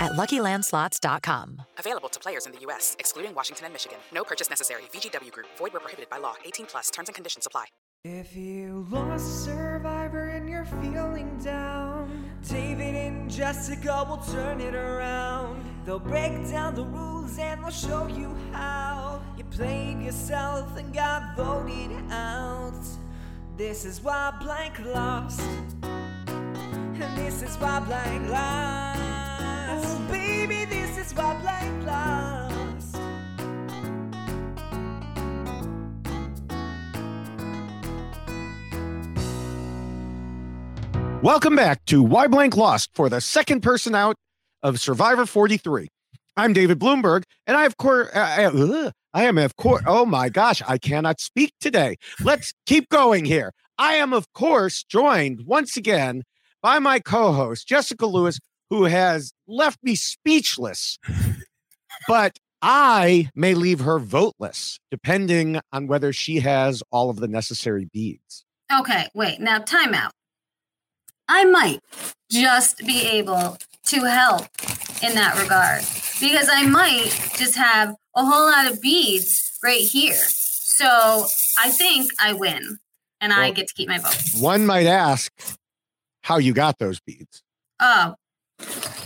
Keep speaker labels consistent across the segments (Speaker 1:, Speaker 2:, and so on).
Speaker 1: at LuckyLandSlots.com.
Speaker 2: Available to players in the U.S., excluding Washington and Michigan. No purchase necessary. VGW Group. Void where prohibited by law. 18 plus. Terms and conditions apply.
Speaker 3: If you lost Survivor and you're feeling down, David and Jessica will turn it around. They'll break down the rules and they'll show you how you played yourself and got voted out. This is why blank lost. And this is why blank lost. Oh, baby, this is why blank lost.
Speaker 4: Welcome back to Why Blank Lost for the second person out of Survivor 43. I'm David Bloomberg, and I, of course, uh, I, I, I am, of course, oh my gosh, I cannot speak today. Let's keep going here. I am, of course, joined once again by my co host, Jessica Lewis, who has left me speechless, but I may leave her voteless, depending on whether she has all of the necessary beads.
Speaker 5: Okay, wait. Now, time out. I might just be able to help in that regard because I might just have a whole lot of beads right here. So I think I win and I get to keep my vote.
Speaker 4: One might ask how you got those beads.
Speaker 5: Oh,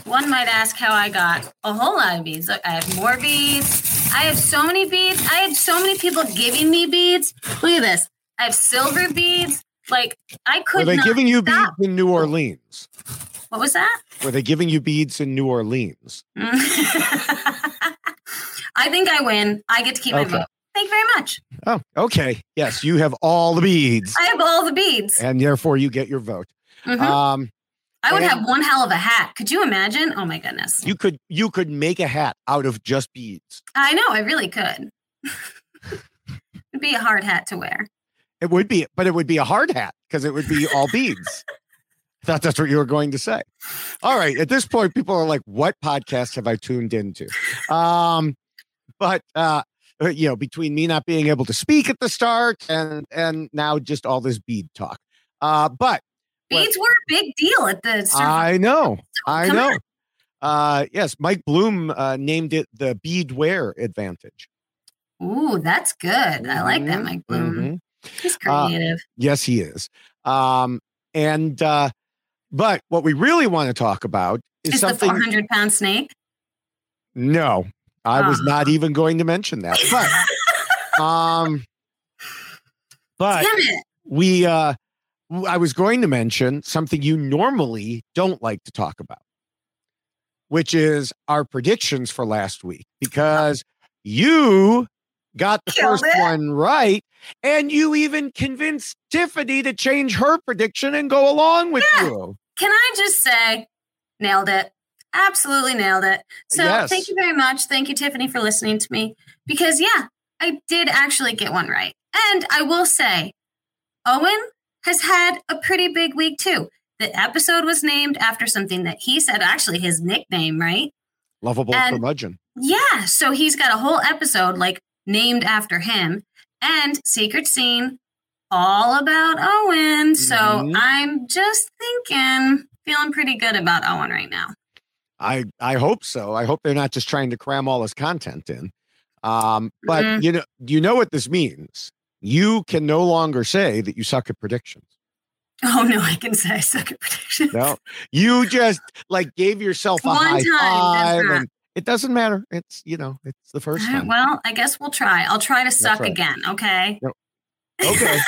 Speaker 5: one might ask how I got a whole lot of beads. Look, I have more beads. I have so many beads. I have so many people giving me beads. Look at this. I have silver beads. Like I could.
Speaker 4: Were they giving you
Speaker 5: stop.
Speaker 4: beads in New Orleans?
Speaker 5: What was that?
Speaker 4: Were they giving you beads in New Orleans?
Speaker 5: I think I win. I get to keep
Speaker 4: Okay.
Speaker 5: my vote. Thank you very much.
Speaker 4: Oh, okay. Yes, you have all the beads,
Speaker 5: I have all the beads.
Speaker 4: and therefore you get your vote.
Speaker 5: Mhm.
Speaker 4: Um,
Speaker 5: I would have one hell of a hat. Could you imagine? Oh my goodness.
Speaker 4: you could you could make a hat out of just beads.
Speaker 5: I know. I really could. It'd be a hard hat to wear.
Speaker 4: It would be, but it would be a hard hat because it would be all beads. I thought that's what you were going to say. All right. At this point, people are like, what podcast have I tuned into? Um, but uh, uh, you know, between me not being able to speak at the start and and now just all this bead talk. Uh, but
Speaker 5: Beads were a big deal at the.
Speaker 4: I know, I know.
Speaker 5: on.
Speaker 4: Uh, yes, Mike Bloom uh, named it the bead wear advantage.
Speaker 5: Ooh, that's good. I like that,
Speaker 4: Mhm,
Speaker 5: Mike Bloom.
Speaker 4: mhm.
Speaker 5: He's
Speaker 4: Uh,
Speaker 5: creative.
Speaker 4: Yes, he is. Um, and uh, but what we really want to talk about is
Speaker 5: Is the
Speaker 4: something.
Speaker 5: 400 pound snake?
Speaker 4: No, I was
Speaker 5: Ah.
Speaker 4: not even going to mention that. But um, but we uh, I was going to mention something you normally don't like to talk about, which is our predictions for last week because you got the first one right, and you even convinced Tiffany to change her prediction and go along with
Speaker 5: Yeah.
Speaker 4: you.
Speaker 5: Can I just say, nailed it. Absolutely nailed it. So
Speaker 4: Yes.
Speaker 5: thank you very much. Thank you, Tiffany, for listening to me. Because yeah, I did actually get one right. And I will say, Owen has had a pretty big week too. The episode was named after something that he said, actually his nickname, right?
Speaker 4: Lovable
Speaker 5: And-
Speaker 4: curmudgeon.
Speaker 5: Yeah. So he's got a whole episode like named after him and Secret Scene all about Owen. So
Speaker 4: Mhm.
Speaker 5: I'm just thinking, feeling pretty good about Owen right now.
Speaker 4: I I hope so. I hope they're not just trying to cram all his content in. Um, but
Speaker 5: Mhm.
Speaker 4: you know, you know what this means. You can no longer say that you suck at predictions.
Speaker 5: Oh no, I can say I suck at predictions.
Speaker 4: No, you just like gave yourself a
Speaker 5: One
Speaker 4: high
Speaker 5: time
Speaker 4: five, it doesn't matter. It's you know, it's the first time.
Speaker 5: well, I guess we'll try. I'll try to suck
Speaker 4: right.
Speaker 5: again. Okay.
Speaker 4: Yep. Okay.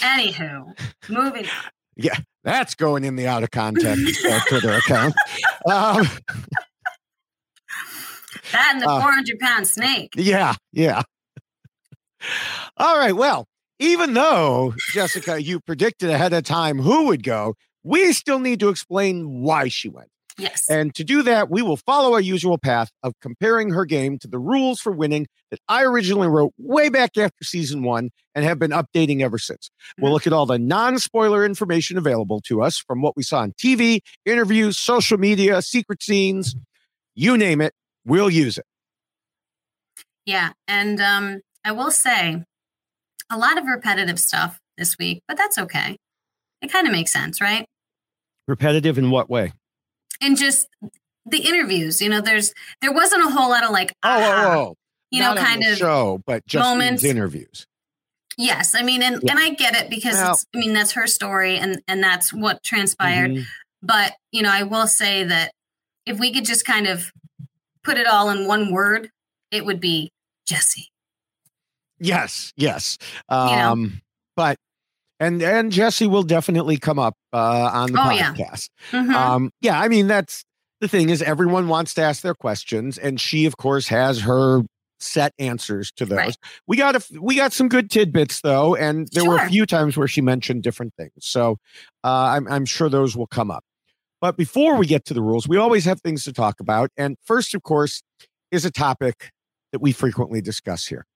Speaker 5: Anywho, moving on.
Speaker 4: Yeah, that's going in the out of context uh, Twitter account. Um,
Speaker 5: That and the
Speaker 4: Uh,
Speaker 5: 400 pound snake.
Speaker 4: yeah, yeah. All right. Well, even though Jessica, you predicted ahead of time who would go, we still need to explain why she went.
Speaker 5: Yes.
Speaker 4: And to do that, we will follow our usual path of comparing her game to the rules for winning that I originally wrote way back after season one and have been updating ever since. We'll look at all the non spoiler information available to us from what we saw on TV, interviews, social media, secret scenes, you name it, we'll use it.
Speaker 5: Yeah. And um, I will say a lot of repetitive stuff this week, but that's okay. It kind of makes sense, right?
Speaker 4: Repetitive in what way?
Speaker 5: And just the interviews, you know, there's there wasn't a whole lot of like,
Speaker 4: Oh, oh, oh.
Speaker 5: you know,
Speaker 4: Not on
Speaker 5: kind of
Speaker 4: show, but just
Speaker 5: moments.
Speaker 4: interviews.
Speaker 5: Yes, I mean, and,
Speaker 4: Yeah.
Speaker 5: and I get it because
Speaker 4: Well-
Speaker 5: it's, I mean that's her story and and that's what transpired.
Speaker 4: Mhm.
Speaker 5: But you know, I will say that if we could just kind of put it all in one word, it would be Jesse.
Speaker 4: Yes, yes.
Speaker 5: You know.
Speaker 4: Um, but and and Jesse will definitely come up uh, on the
Speaker 5: Oh, yeah.
Speaker 4: podcast.
Speaker 5: Mhm.
Speaker 4: Um, yeah, I mean that's the thing is everyone wants to ask their questions, and she, of course, has her set answers to those.
Speaker 5: Right.
Speaker 4: We got a, we got some good tidbits though, and there were a few times where she mentioned different things. So uh, I'm I'm sure those will come up. But before we get to the rules, we always have things to talk about, and first, of course, is a topic that we frequently discuss here.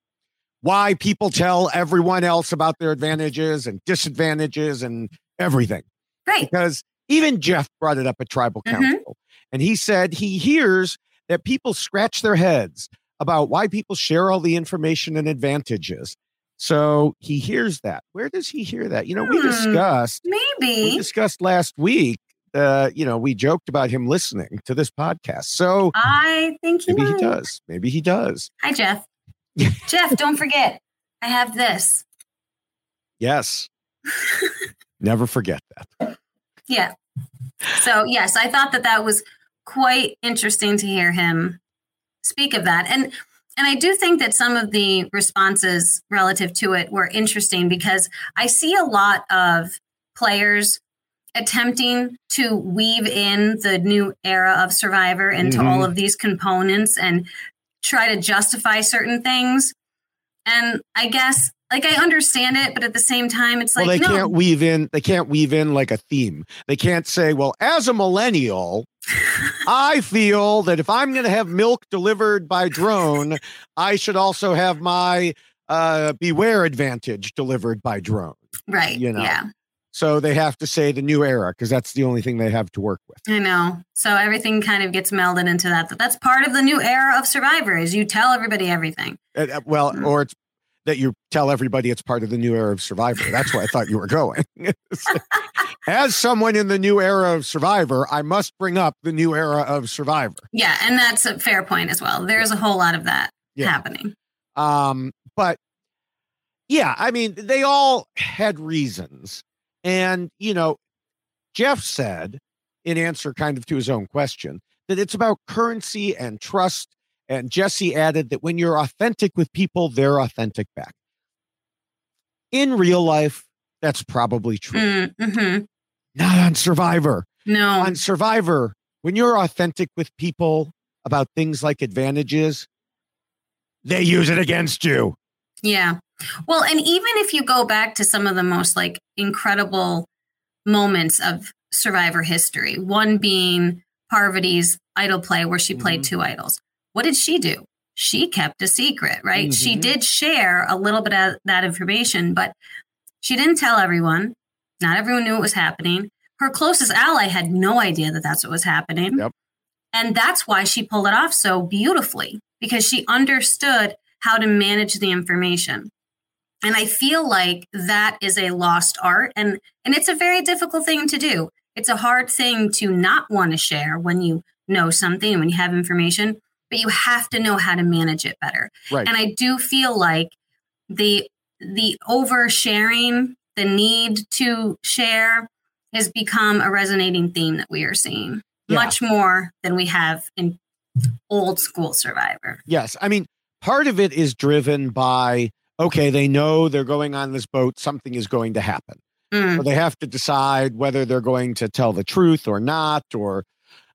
Speaker 4: Why people tell everyone else about their advantages and disadvantages and everything
Speaker 5: Right.
Speaker 4: because even Jeff brought it up at tribal
Speaker 5: Mhm.
Speaker 4: council and he said he hears that people scratch their heads about why people share all the information and advantages. So he hears that. Where does he hear that? You know, we
Speaker 5: Hmm.
Speaker 4: discussed we
Speaker 5: Maybe.
Speaker 4: discussed last week uh, you know, we joked about him listening to this podcast. So
Speaker 5: I think he
Speaker 4: maybe he does. Maybe he does.
Speaker 5: Hi, Jeff. Jeff, don't forget, I have this.
Speaker 4: Yes. Never forget that.
Speaker 5: Yeah. So yes, I thought that that was quite interesting to hear him speak of that, and and I do think that some of the responses relative to it were interesting because I see a lot of players attempting to weave in the new era of Survivor into
Speaker 4: Mhm.
Speaker 5: all of these components and try to justify certain things. And I guess like I understand it, but at the same time, it's like
Speaker 4: well, they
Speaker 5: no,
Speaker 4: can't weave in. They can't weave in like a theme. They can't say, "Well, as a millennial, I feel that if I'm going to have milk delivered by drone, I should also have my uh, beware advantage delivered by drone."
Speaker 5: right?
Speaker 4: you know.
Speaker 5: Yeah.
Speaker 4: So they have to say the new era because that's the only thing they have to work with.
Speaker 5: I know. So everything kind of gets melded into that. That that's part of the new era of Survivor is you tell everybody everything.
Speaker 4: Uh, uh, well,
Speaker 5: Mm.
Speaker 4: or it's that you tell everybody it's part of the new era of Survivor. That's where I thought you were going. As someone in the new era of Survivor, I must bring up the new era of Survivor.
Speaker 5: Yeah, and that's a fair point as well. There's a whole lot of that
Speaker 4: Yeah.
Speaker 5: happening.
Speaker 4: Um, but yeah, I mean, they all had reasons. And, you know, Jeff said, in answer kind of to his own question, that it's about currency and trust. And Jesse added that when you're authentic with people, they're authentic back. In real life, that's probably true.
Speaker 5: Mm, mhm.
Speaker 4: Not on Survivor.
Speaker 5: No.
Speaker 4: On Survivor, when you're authentic with people about things like advantages, they use it against you.
Speaker 5: Yeah. Well, and even if you go back to some of the most like incredible moments of survivor history, one being Parvati's idol play where she played
Speaker 4: Mm-hmm.
Speaker 5: two idols. What did she do? She kept a secret, right? She
Speaker 4: Mhm.
Speaker 5: did share a little bit of that information, but she didn't tell everyone. Not everyone knew what was happening. Her closest ally had no idea that that's what was happening.
Speaker 4: Yep.
Speaker 5: And that's why she pulled it off so beautifully because she understood how to manage the information. And I feel like that is a lost art and and it's a very difficult thing to do. It's a hard thing to not want to share when you know something and when you have information, but you have to know how to manage it better.
Speaker 4: Right.
Speaker 5: And I do feel like the the oversharing, the need to share has become a resonating theme that we are seeing
Speaker 4: Yeah.
Speaker 5: much more than we have in old school survivor.
Speaker 4: Yes. I mean, part of it is driven by okay, they know they're going on this boat, something is going to happen.
Speaker 5: Mm.
Speaker 4: So they have to decide whether they're going to tell the truth or not, or,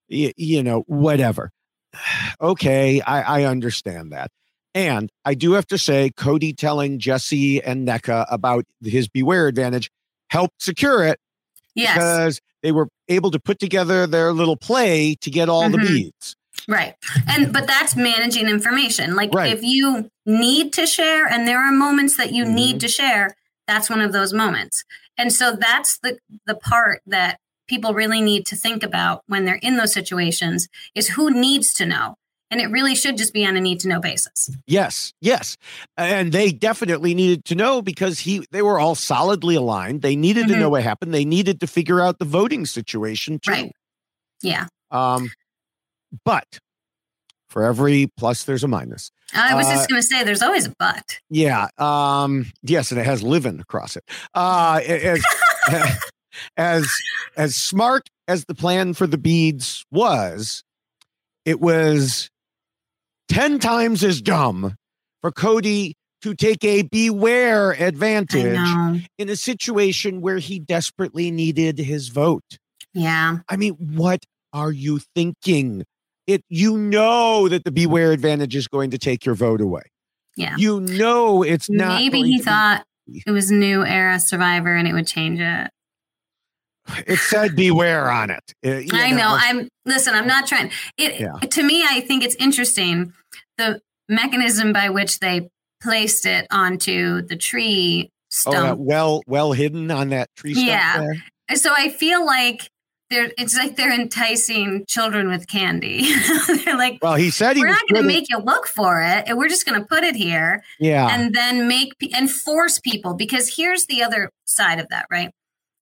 Speaker 4: you know, whatever. Okay, I, I understand that. And I do have to say, Cody telling Jesse and Nneka about his beware advantage helped secure it
Speaker 5: Yes.
Speaker 4: because they were able to put together their little play to get all the
Speaker 5: Mhm.
Speaker 4: beads.
Speaker 5: Right. And but that's managing information. Like
Speaker 4: Right.
Speaker 5: if you need to share and there are moments that you
Speaker 4: Mm-hmm.
Speaker 5: need to share, that's one of those moments. And so that's the the part that people really need to think about when they're in those situations is who needs to know. And it really should just be on a need to know basis.
Speaker 4: Yes, yes. And they definitely needed to know because he they were all solidly aligned. They needed to
Speaker 5: Mhm.
Speaker 4: know what happened. They needed to figure out the voting situation too.
Speaker 5: Right. Yeah.
Speaker 4: Um but for every plus there's a minus.
Speaker 5: I was
Speaker 4: Uh,
Speaker 5: just going to say there's always a but.
Speaker 4: Yeah. Um yes, and it has living across it. Uh as as as smart as the plan for the beads was, it was 10 times as dumb for Cody to take a beware advantage in a situation where he desperately needed his vote.
Speaker 5: Yeah.
Speaker 4: I mean, what are you thinking? It you know that the beware advantage is going to take your vote away.
Speaker 5: Yeah.
Speaker 4: You know it's not
Speaker 5: Maybe he
Speaker 4: to be-
Speaker 5: thought it was new era survivor and it would change it.
Speaker 4: it said beware on it. Uh,
Speaker 5: I know. I'm listen. I'm not trying. It
Speaker 4: Yeah.
Speaker 5: to me, I think it's interesting the mechanism by which they placed it onto the tree
Speaker 4: Oh, that
Speaker 5: stump.
Speaker 4: well well hidden on that tree stump
Speaker 5: Yeah.
Speaker 4: there.
Speaker 5: so I feel like they're. It's like they're enticing children with candy. they're like,
Speaker 4: Well, he said he
Speaker 5: we're not going to make you look for it, and we're just going to put it here
Speaker 4: Yeah.
Speaker 5: and then make and force people because here's the other side of that right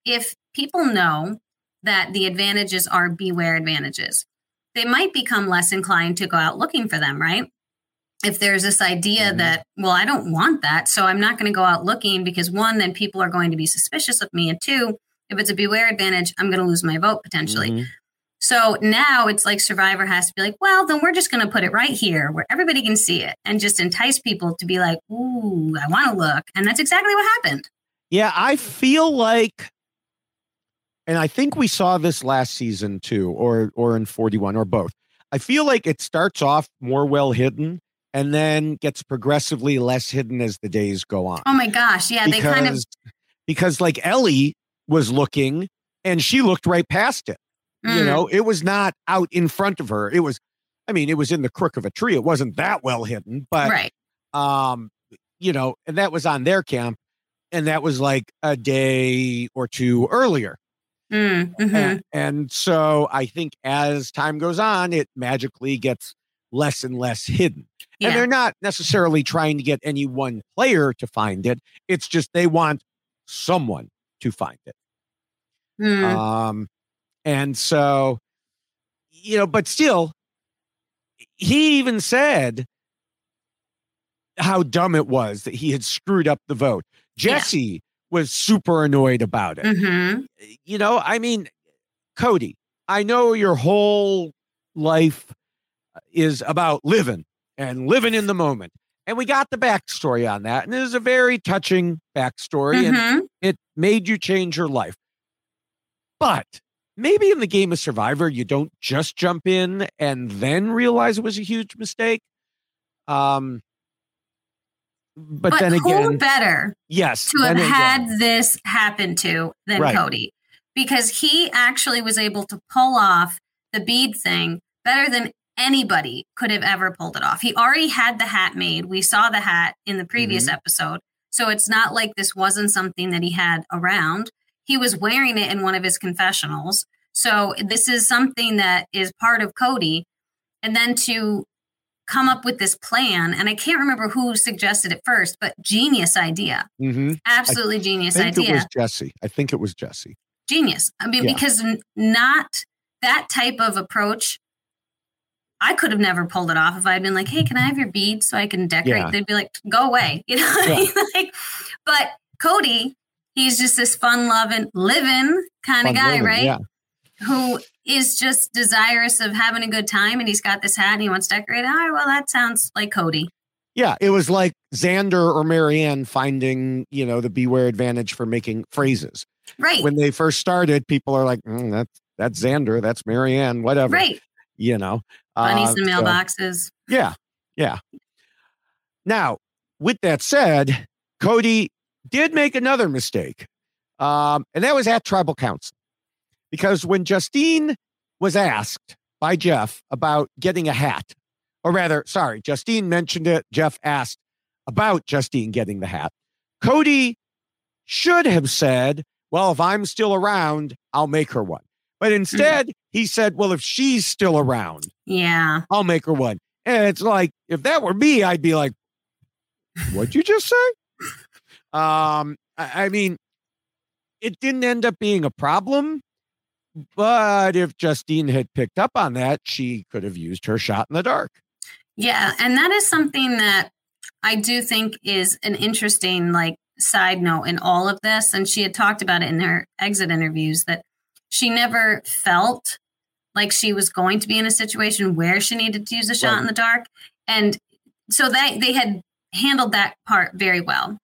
Speaker 5: if people know that the advantages are beware advantages they might become less inclined to go out looking for them right if there's this idea
Speaker 4: Mhm.
Speaker 5: that well i don't want that so i'm not going to go out looking because one then people are going to be suspicious of me and two if it's a beware advantage i'm going to lose my vote potentially
Speaker 4: Mhm.
Speaker 5: so now it's like Survivor has to be like, well, then we're just going to put it right here where everybody can see it and just entice people to be like, ooh, I want to look. And that's exactly what happened.
Speaker 4: Yeah, I feel like, and I think we saw this last season too, or or in forty one, or both. I feel like it starts off more well hidden, and then gets progressively less hidden as the days go on.
Speaker 5: Oh my gosh. Yeah. They kind of,
Speaker 4: because because like Elie was looking, and she looked right past it. You
Speaker 5: Mm.
Speaker 4: know, it was not out in front of her. It was, I mean, it was in the crook of a tree. It wasn't that well hidden, but
Speaker 5: right.
Speaker 4: um you know and that was on their camp and that was like a day or two earlier
Speaker 5: Mm, mhm.
Speaker 4: and, and so i think as time goes on it magically gets less and less hidden
Speaker 5: Yeah.
Speaker 4: and they're not necessarily trying to get any one player to find it it's just they want someone to find it.
Speaker 5: Mm.
Speaker 4: um and so you know but still he even said how dumb it was that he had screwed up the vote. Jesse was super annoyed about it.
Speaker 5: Mhm.
Speaker 4: you know i mean cody i know your whole life is about living and living in the moment and we got the backstory on that and it was a very touching backstory and
Speaker 5: Mhm.
Speaker 4: it made you change your life but maybe in the game of survivor you don't just jump in and then realize it was a huge mistake um but,
Speaker 5: But,
Speaker 4: then
Speaker 5: who
Speaker 4: again,
Speaker 5: better
Speaker 4: yes,
Speaker 5: to have had
Speaker 4: again-
Speaker 5: this happen to than
Speaker 4: Right.
Speaker 5: Cody? Because he actually was able to pull off the bead thing better than anybody could have ever pulled it off. He already had the hat made. We saw the hat in the previous
Speaker 4: Mhm.
Speaker 5: episode. So it's not like this wasn't something that he had around. He was wearing it in one of his confessionals. So this is something that is part of Cody. And then to come up with this plan, and I can't remember who suggested it first, but genius idea.
Speaker 4: Mhm.
Speaker 5: Absolutely
Speaker 4: I
Speaker 5: genius
Speaker 4: think
Speaker 5: idea.
Speaker 4: it was Jesse. I think it was Jesse.
Speaker 5: genius. I mean,
Speaker 4: Yeah.
Speaker 5: because not that type of approach, I could have never pulled it off if I'd been like, "Hey, can I have your beads so I can decorate?"
Speaker 4: Yeah.
Speaker 5: They'd be like, "Go away," you know. What I mean? like, but Cody, he's just this fun-loving, living kind of guy,
Speaker 4: living,
Speaker 5: right?
Speaker 4: Yeah.
Speaker 5: Who is just desirous of having a good time, and he's got this hat and he wants to decorate. All right, well, that sounds like Cody.
Speaker 4: Yeah, it was like Xander or Maryanne finding, you know, the beware advantage for making phrases.
Speaker 5: Right.
Speaker 4: When they first started, people are like, mm, "That's that's Xander, that's Maryanne, whatever."
Speaker 5: Right.
Speaker 4: You know,
Speaker 5: Bunnies
Speaker 4: Uh, so-
Speaker 5: mailboxes.
Speaker 4: yeah, yeah. Now, with that said, Cody did make another mistake, um, and that was at tribal council, because when Justine was asked by Jeff about getting a hat, or rather, sorry, Justine mentioned it. Jeff asked about Justine getting the hat. Cody should have said, Well, if I'm still around, I'll make her one. But instead, he said, Well, if she's still around,
Speaker 5: Yeah.
Speaker 4: I'll make her one. And it's like, if that were me, I'd be like, What'd you just say? Um, I, I mean, it didn't end up being a problem. But if Justine had picked up on that, she could have used her shot in the dark.
Speaker 5: Yeah, and that is something that I do think is an interesting like side note in all of this and she had talked about it in her exit interviews that she never felt like she was going to be in a situation where she needed to use a shot
Speaker 6: Right.
Speaker 5: in the dark. And so they they had handled that part very well.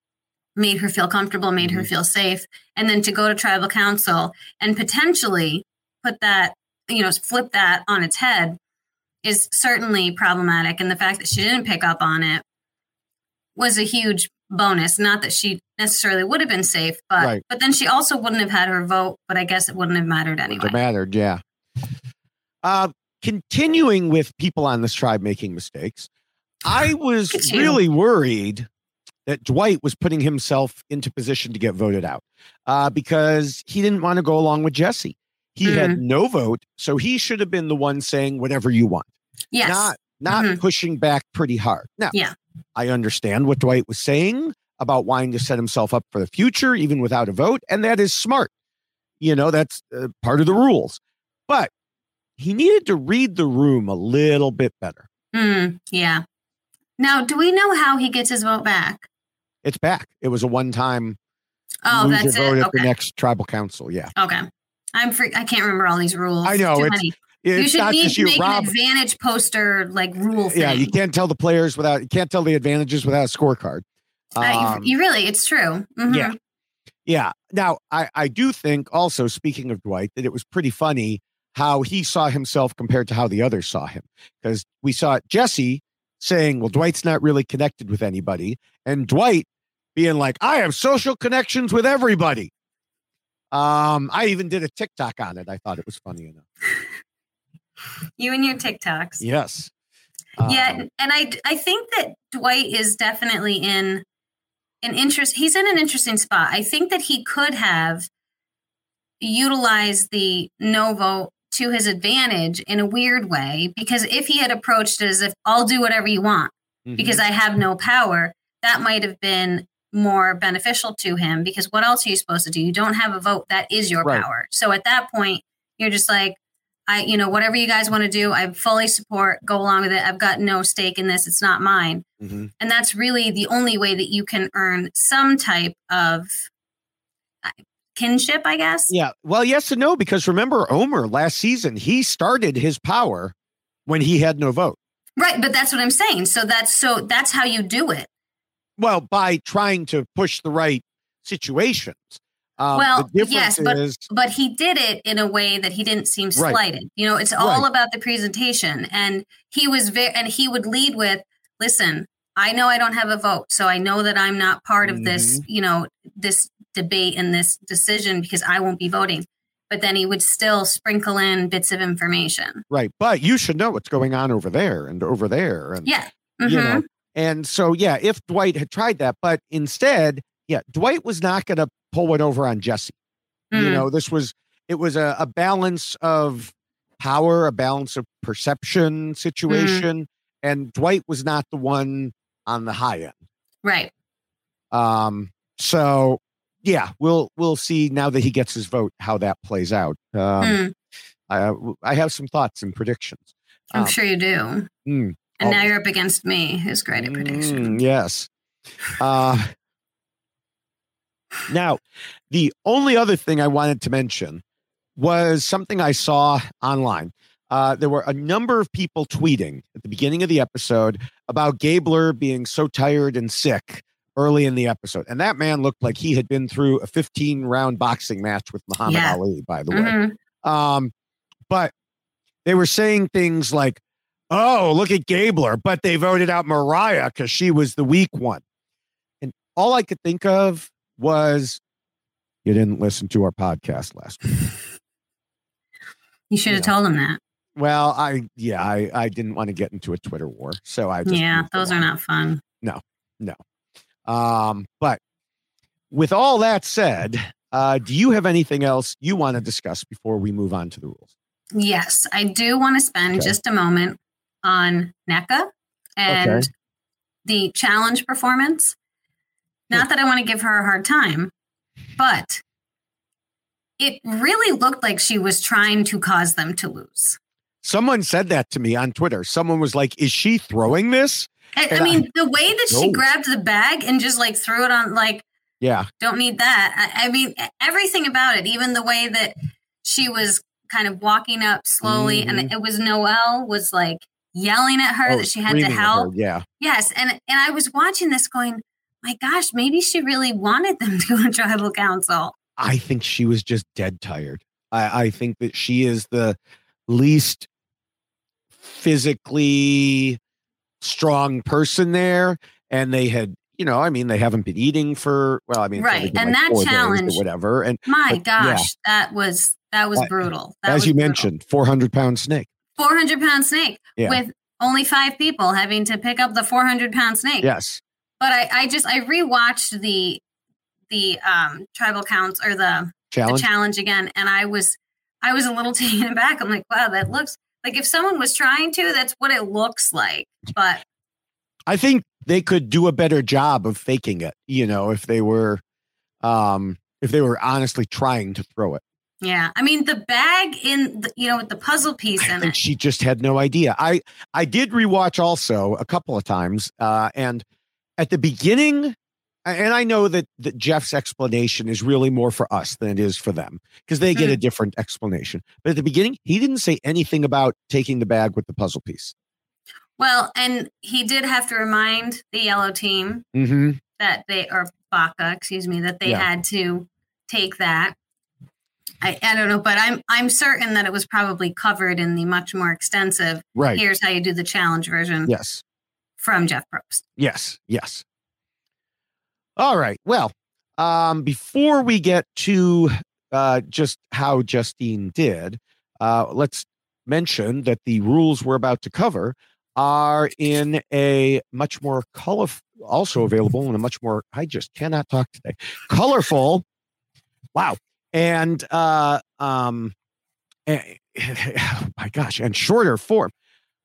Speaker 5: Made her feel comfortable made her mm-hmm. feel safe. And then to go to tribal council and potentially put that you know flip that on its head is certainly problematic. And the fact that she didn't pick up on it was a huge bonus. Not that she necessarily would have been safe but
Speaker 4: Right.
Speaker 5: but then she also wouldn't have had her vote but i guess it wouldn't have mattered anyway.
Speaker 4: It mattered, yeah. Uh, continuing with people on this tribe making mistakes, I was really worried that Dwight was putting himself into position to get voted out uh, because he didn't want to go along with Jesse. He had
Speaker 5: Mm-hmm.
Speaker 4: no vote, so he should have been the one saying whatever you want,
Speaker 5: yes
Speaker 4: not not
Speaker 5: Mhm.
Speaker 4: pushing back pretty hard. Now,
Speaker 5: yeah
Speaker 4: I understand what Dwight was saying about wanting to set himself up for the future, even without a vote. And that is smart. You know, that's uh, part of the rules. But he needed to read the room a little bit better.
Speaker 5: Mm, yeah now do we know how he gets his vote back
Speaker 4: It's back. It was a one time
Speaker 5: oh
Speaker 4: lose
Speaker 5: that's
Speaker 4: your vote
Speaker 5: it
Speaker 4: at the
Speaker 5: okay
Speaker 4: next tribal council. Yeah.
Speaker 5: okay i'm free i can't remember all these rules
Speaker 4: I know, it's-. It's
Speaker 5: you should need to make
Speaker 4: Rob.
Speaker 5: an advantage poster like rule thing
Speaker 4: Yeah, you can't tell the players without, you can't tell the advantages without a scorecard.
Speaker 5: Uh, you-
Speaker 4: Um,
Speaker 5: you, really it's true Mhm.
Speaker 4: Yeah. Yeah. Now, I, I do think also, speaking of Dwight, that it was pretty funny how he saw himself compared to how the others saw him. Because we saw Jesse saying, well, Dwight's not really connected with anybody. And Dwight being like, I have social connections with everybody. Um, I even did a TikTok on it. I thought it was funny enough.
Speaker 5: you and your tiktoks
Speaker 4: Yes.
Speaker 5: yeah
Speaker 4: Um,
Speaker 5: and i i think that dwight is definitely in an interest he's in an interesting spot i think that he could have utilized the no vote to his advantage in a weird way because if he had approached it as if i'll do whatever you want
Speaker 4: mhm.
Speaker 5: because i have no power that might have been more beneficial to him because what else are you supposed to do you don't have a vote that is your
Speaker 4: Right.
Speaker 5: power so at that point you're just like I, you know, whatever you guys want to do, I fully support. Go along with it. I've got no stake in this. It's not mine.
Speaker 4: Mhm.
Speaker 5: And that's really the only way that you can earn some type of kinship, I guess.
Speaker 4: Yeah. Well, yes and no, because remember Omar last season, he started his power when he had no vote.
Speaker 5: Right. But that's what I'm saying. So that's so that's how you do it.
Speaker 4: Well, by trying to push the right situations. Um,
Speaker 5: well, yes, but
Speaker 4: is,
Speaker 5: but he did it in a way that he didn't seem
Speaker 4: Right.
Speaker 5: slighted. You know, it's all
Speaker 4: Right.
Speaker 5: about the presentation, and he was very and he would lead with, "Listen, I know I don't have a vote, so I know that I'm not part of this,
Speaker 4: Mm-hmm.
Speaker 5: you know, this debate in this decision because I won't be voting. But then he would still sprinkle in bits of information.
Speaker 4: Right. But you should know what's going on over there and over there. And,
Speaker 5: Yeah.
Speaker 4: you
Speaker 5: Mhm.
Speaker 4: know, and so, yeah, if Dwight had tried that, but instead, yeah, Dwight was not going to pull one over on Jesse. You
Speaker 5: Mm.
Speaker 4: know, this was, it was a, a balance of power, a balance of perception situation. And Dwight was not the one on the high end.
Speaker 5: Right.
Speaker 4: Um, so yeah, we'll we'll see now that he gets his vote how that plays out. Um,
Speaker 5: Mm.
Speaker 4: I I have some thoughts and predictions.
Speaker 5: I'm
Speaker 4: Um,
Speaker 5: sure you do.
Speaker 4: mm,
Speaker 5: And now you're up against me, who's great at prediction.
Speaker 4: mm, yes. Uh, now, the only other thing I wanted to mention was something I saw online. Uh, there were a number of people tweeting at the beginning of the episode about Gabler being so tired and sick early in the episode. And that man looked like he had been through a 15 round boxing match with Muhammad
Speaker 5: Yeah.
Speaker 4: Ali, by the way.
Speaker 5: Mhm.
Speaker 4: Um, but they were saying things like, oh, look at Gabler, but they voted out Mariah because she was the weak one. And all I could think of was, you didn't listen to our podcast last week.
Speaker 5: You should have told him that.
Speaker 4: Well, I, yeah, I, I didn't want to get into a Twitter war. So I just,
Speaker 5: Yeah, those are not fun.
Speaker 4: No, no. Um, but with all that said, uh, do you have anything else you want to discuss before we move on to the rules?
Speaker 5: Yes, I do want to spend
Speaker 4: Okay.
Speaker 5: just a moment on Nneka and
Speaker 4: Okay.
Speaker 5: the challenge performance. Not that I want to give her a hard time, but it really looked like she was trying to cause them to lose.
Speaker 4: Someone said that to me on Twitter. Someone was like, "Is she throwing this?"
Speaker 5: I, I mean, the way that she grabbed the bag and just like threw it on, like,
Speaker 4: Yeah,
Speaker 5: don't need that. I, I mean, everything about it, even the way that she was kind of walking up slowly,
Speaker 4: Mhm.
Speaker 5: and it was Noelle was like yelling at her
Speaker 4: Oh,
Speaker 5: that she had to
Speaker 4: her,
Speaker 5: help.
Speaker 4: Yeah,
Speaker 5: Yes, and and I was watching this, going, my gosh, maybe she really wanted them to go to tribal council.
Speaker 4: I think she was just dead tired. I, I think that she is the least physically strong person there, and they had. You know, I mean, they haven't been eating for well. I mean,
Speaker 5: Right, and
Speaker 4: like
Speaker 5: that
Speaker 4: four days or
Speaker 5: challenge-
Speaker 4: whatever. And
Speaker 5: My
Speaker 4: but, yeah,
Speaker 5: gosh, that was that was brutal. That
Speaker 4: as
Speaker 5: was
Speaker 4: you
Speaker 5: brutal.
Speaker 4: mentioned, four hundred pound snake.
Speaker 5: 400 pound snake
Speaker 4: Yeah.
Speaker 5: with only five people having to pick up the 400 pound snake.
Speaker 4: Yes,
Speaker 5: But I, I just I rewatched the the um tribal counts or the
Speaker 4: challenge.
Speaker 5: the challenge again, and I was I was a little taken aback. I'm like, wow, that looks like if someone was trying to, that's what it looks like. But
Speaker 4: I think they could do a better job of faking it. You know, if they were, um, if they were honestly trying to throw it.
Speaker 5: yeah, I mean the bag in the, you know with the puzzle piece
Speaker 4: I
Speaker 5: in
Speaker 4: think
Speaker 5: it.
Speaker 4: she just had no idea. I I did rewatch also a couple of times, uh, and at the beginning, and I know that, that Jeff's explanation is really more for us than it is for them because they get a different explanation. But at the beginning, he didn't say anything about taking the bag with the puzzle piece.
Speaker 5: Well, and he did have to remind the yellow team
Speaker 4: Mm-hmm.
Speaker 5: that they or Baka, excuse me, that they
Speaker 4: Yeah.
Speaker 5: had to take that. I, I don't know, but I'm I'm certain that it was probably covered in the much more extensive.
Speaker 4: Right.
Speaker 5: Here's how you do the challenge version.
Speaker 4: Yes.
Speaker 5: From Jeff Probst.
Speaker 4: Yes, yes. All right. Well, um, before we get to uh, just how Justine did, uh, let's mention that the rules we're about to cover are in a much more colorful, also available in a much more, I just cannot talk today, colorful. Wow. And, uh, um, eh, oh my gosh, and shorter form.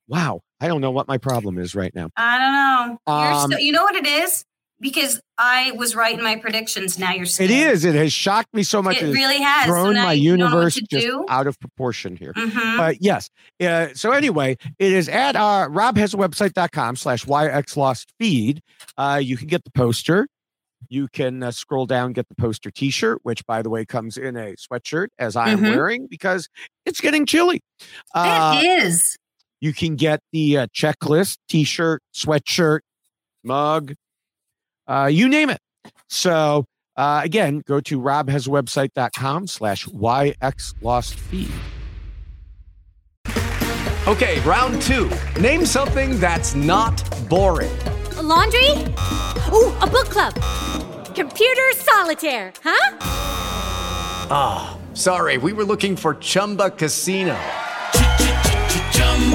Speaker 4: Wow. I don't know what my problem is right now.
Speaker 5: I don't know. You're
Speaker 4: Um,
Speaker 5: so, you know what it is? Because I was right in my predictions. Now you're
Speaker 4: It
Speaker 5: scared.
Speaker 4: is. It has shocked me so much.
Speaker 5: It
Speaker 4: has
Speaker 5: really has. So
Speaker 4: Thrown
Speaker 5: now
Speaker 4: my
Speaker 5: you don't know what
Speaker 4: universe just
Speaker 5: do?
Speaker 4: out of proportion here. But yes. Uh, so anyway, it is at uh, Rob has a website.com slash YX Lost feed. Uh, you can get the poster. You can uh, scroll down, get the poster t shirt, which by the way comes in a sweatshirt as I am
Speaker 5: Mhm.
Speaker 4: wearing because it's getting chilly. Uh,
Speaker 5: it is.
Speaker 4: you can get the uh, checklist t-shirt sweatshirt mug uh, you name it so uh, again go to robhaswebsite.com slash yx lost feed
Speaker 6: Okay, round two. Name something that's not boring.
Speaker 7: Laundry? Ooh, a book club. Computer solitaire, huh?
Speaker 6: Ah, oh, sorry, we were looking for Chumba Casino.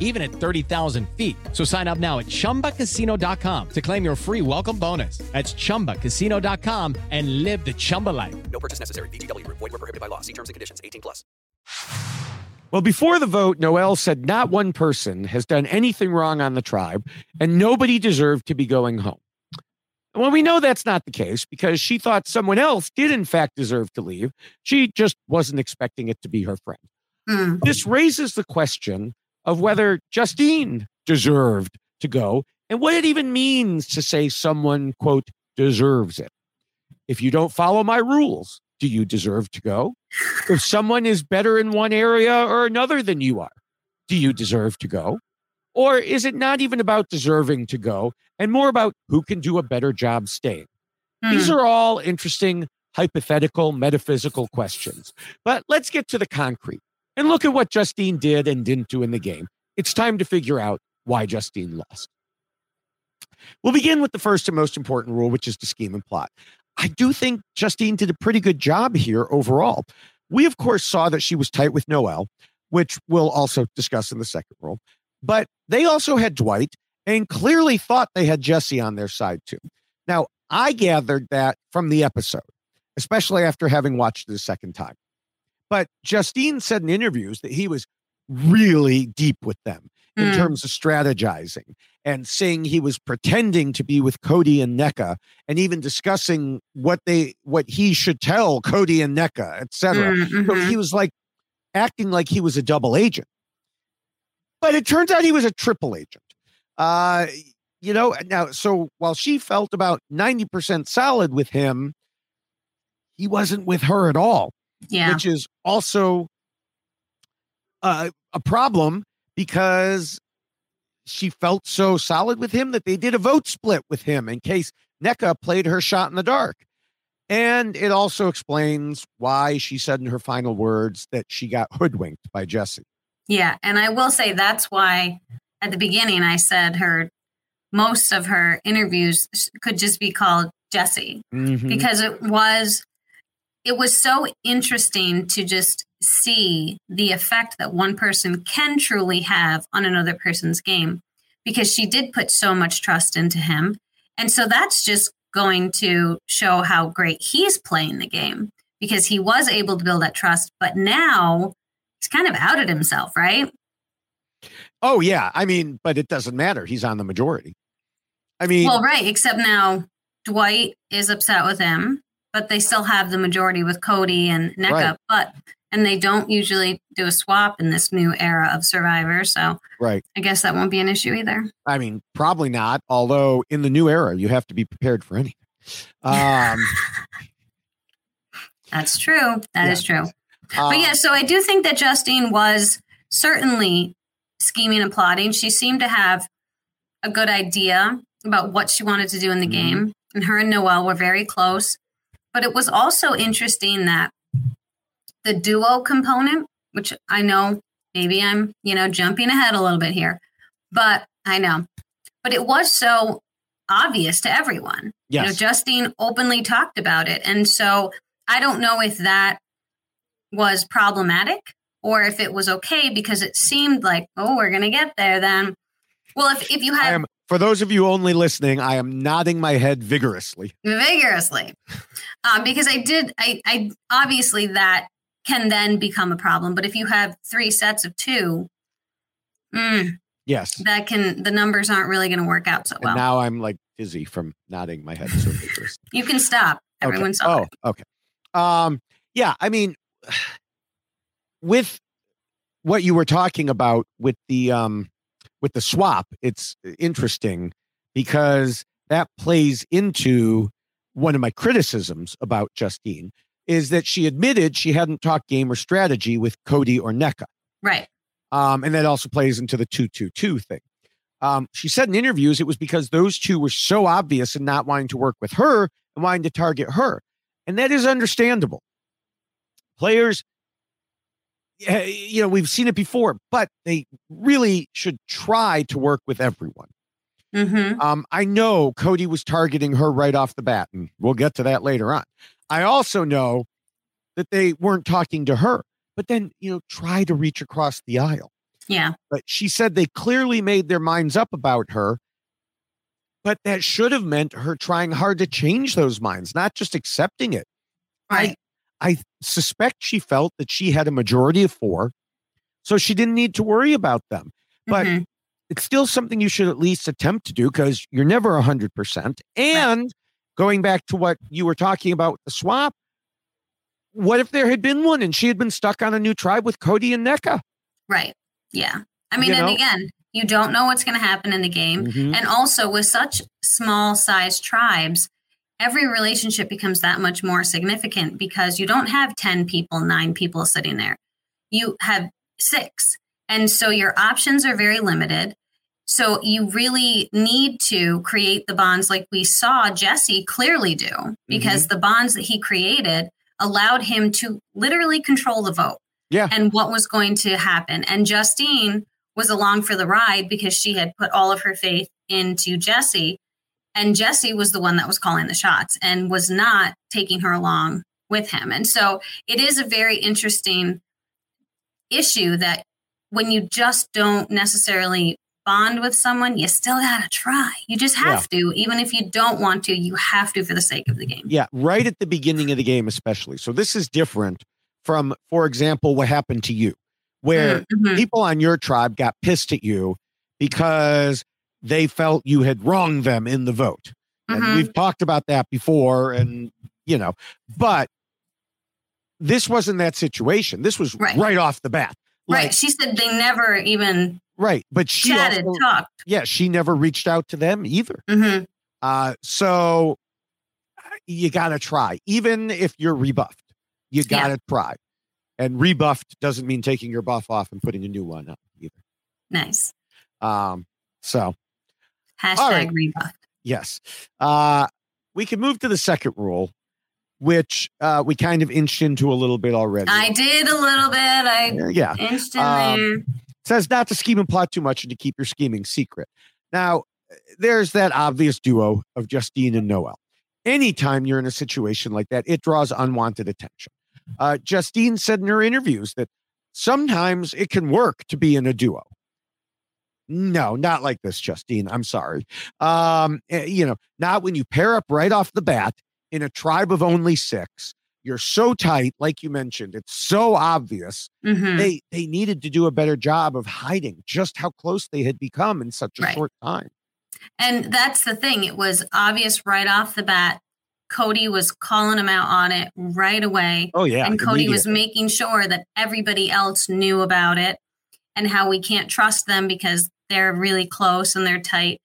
Speaker 8: even at 30,000 feet. So sign up now at ChumbaCasino.com to claim your free welcome bonus. That's ChumbaCasino.com and live the Chumba life.
Speaker 9: No purchase necessary. VGW. Void were prohibited by law. See terms and conditions. 18 plus.
Speaker 4: Well, before the vote, Noelle said not one person has done anything wrong on the tribe and nobody deserved to be going home. Well, we know that's not the case because she thought someone else did, in fact, deserve to leave. She just wasn't expecting it to be her friend.
Speaker 5: Mm.
Speaker 4: This raises the question of whether Justine deserved to go and what it even means to say someone, quote, deserves it. If you don't follow my rules, do you deserve to go? If someone is better in one area or another than you are, do you deserve to go? Or is it not even about deserving to go and more about who can do a better job staying?
Speaker 5: Hmm.
Speaker 4: These are all interesting, hypothetical, metaphysical questions. But let's get to the concrete and look at what Justine did and didn't do in the game. It's time to figure out why Justine lost. We'll begin with the first and most important rule, which is to scheme and plot. I do think Justine did a pretty good job here overall. We, of course, saw that she was tight with Noelle, which we'll also discuss in the second rule. But they also had Dwight and clearly thought they had Jesse on their side too. Now, I gathered that from the episode, especially after having watched it a second time. But Justine said in interviews that he was really deep with them in
Speaker 5: Mm.
Speaker 4: terms of strategizing and saying he was pretending to be with Cody and Nneka and even discussing what they what he should tell Cody and Nneka, etc.
Speaker 5: Mm,
Speaker 4: So
Speaker 5: mhm.
Speaker 4: he was like acting like he was a double agent. But it turns out he was a triple agent. Uh you know, now so while she felt about 90% solid with him, he wasn't with her at all
Speaker 5: Yeah.
Speaker 4: which is also uh, a problem because she felt so solid with him that they did a vote split with him in case Nneka played her shot in the dark. And it also explains why she said in her final words that she got hoodwinked by Jesse.
Speaker 5: Yeah, and I will say that's why at the beginning I said her most of her interviews could just be called Jesse
Speaker 4: Mhm.
Speaker 5: because it was it was so interesting to just see the effect that one person can truly have on another person's game because she did put so much trust into him and so that's just going to show how great he's playing the game because he was able to build that trust but now he's kind of outed himself right
Speaker 4: Oh, yeah. I mean, but it doesn't matter. He's on the majority. I mean,
Speaker 5: well right except now dwight is upset with him but they still have the majority with cody and Nneka.
Speaker 4: Right.
Speaker 5: but and they don't usually do a swap in this new era of survivor so
Speaker 4: right.
Speaker 5: i guess that won't be an issue either
Speaker 4: I mean, probably not. Although in the new era, you have to be prepared for anything. Um,
Speaker 5: that's true That is true
Speaker 4: uh,
Speaker 5: but yeah so i do think that justine was certainly scheming and plotting she seemed to have a good idea about what she wanted to do in the
Speaker 4: Mhm.
Speaker 5: game and her and noelle were very close but it was also interesting that the duo component which i know maybe i'm you know jumping ahead a little bit here but i know but it was so obvious to everyone you know
Speaker 4: Yes.
Speaker 5: justine openly talked about it and so i don't know if that was problematic or if it was okay because it seemed like, oh, we're going to get there then. Well, if, if you
Speaker 4: I
Speaker 5: have
Speaker 4: am for those of you only listening, I am nodding my head vigorously.
Speaker 5: vigorously, um, because I did, I, I obviously that can then become a problem. But if you have three sets of two, mm,
Speaker 4: Yes.
Speaker 5: that can, the numbers aren't really going to work out so well.
Speaker 4: And now I'm like dizzy from nodding my head so vigorously.
Speaker 5: you can stop. Everyone
Speaker 4: okay. Oh, okay. Um, yeah, I mean, with what you were talking about with the um with the swap, it's interesting because that plays into one of my criticisms about Justine is that she admitted she hadn't talked game or strategy with Cody or Nneka.
Speaker 5: Right.
Speaker 4: Um, and that also plays into the 222 thing. Um, she said in interviews it was because those two were so obvious and not wanting to work with her and wanting to target her. And that is understandable. Players, you know, we've seen it before, but they really should try to work with everyone.
Speaker 5: Mm-hmm.
Speaker 4: Um, I know Cody was targeting her right off the bat, and we'll get to that later on. I also know that they weren't talking to her, but then, you know, try to reach across the aisle.
Speaker 5: Yeah.
Speaker 4: But she said they clearly made their minds up about her, but that should have meant her trying hard to change those minds, not just accepting it.
Speaker 5: Right.
Speaker 4: I, I suspect she felt that she had a majority of four, so she didn't need to worry about them. But
Speaker 5: Mhm.
Speaker 4: it's still something you should at least attempt to do because you're never 100%. And going back to what you were talking about the swap, what if there had been one and she had been stuck on a new tribe with Cody and Nneka?
Speaker 5: Right. Yeah. I mean,
Speaker 4: You
Speaker 5: and
Speaker 4: know?
Speaker 5: again, you don't know what's going to happen in the game.
Speaker 4: Mhm.
Speaker 5: And also, with such small sized tribes, every relationship becomes that much more significant because you don't have 10 people, nine people sitting there. You have six. And so your options are very limited. So you really need to create the bonds like we saw Jesse clearly do, because mm-hmm. the bonds that he created allowed him to literally control the vote
Speaker 4: Yeah.
Speaker 5: and what was going to happen. And Justine was along for the ride because she had put all of her faith into Jesse. And Jesse was the one that was calling the shots and was not taking her along with him. And so it is a very interesting issue that when you just don't necessarily bond with someone, you still got to try. You just have to. Even if you don't want to, you have to for the sake of the game.
Speaker 4: Yeah, right at the beginning of the game, especially. So this is different from, for example, what happened to you, where
Speaker 5: Mhm.
Speaker 4: people on your tribe got pissed at you because they felt you had wronged them in the vote. And
Speaker 5: Mhm.
Speaker 4: we've talked about that before, and you know, but this wasn't that situation. This was
Speaker 5: Right.
Speaker 4: right, off the bat.
Speaker 5: right. She said they never even
Speaker 4: Right. But she
Speaker 5: chatted,
Speaker 4: also-
Speaker 5: talked.
Speaker 4: yeah, she never reached out to them either.
Speaker 5: Mhm.
Speaker 4: Uh, so you got to try, even if you're rebuffed. You got to try. And rebuffed doesn't mean taking your buff off and putting a new one up either.
Speaker 5: Nice.
Speaker 4: Um, so
Speaker 5: Hashtag
Speaker 4: right.
Speaker 5: rebuff.
Speaker 4: yes, uh, we can move to the second rule, which uh, we kind of inched into a little bit already.
Speaker 5: I did a little bit. I
Speaker 4: Uh, yeah.
Speaker 5: inched in
Speaker 4: Um,
Speaker 5: there.
Speaker 4: says not to scheme and plot too much and to keep your scheming secret. Now, there's that obvious duo of Justine and Noelle. Anytime you're in a situation like that, it draws unwanted attention. Uh, Justine said in her interviews that sometimes it can work to be in a duo. No, not like this, Justine. I'm sorry. Um, eh, you know, not when you pair up right off the bat in a tribe of only six. You're so tight, like you mentioned. It's so obvious
Speaker 5: Mhm.
Speaker 4: they they needed to do a better job of hiding just how close they had become in such a
Speaker 5: Right.
Speaker 4: short time.
Speaker 5: And that's the thing. It was obvious right off the bat. Cody was calling him out on it right away.
Speaker 4: Oh, yeah,
Speaker 5: And Cody was making sure that everybody else knew about it and how we can't trust them because they're really close and they're tight.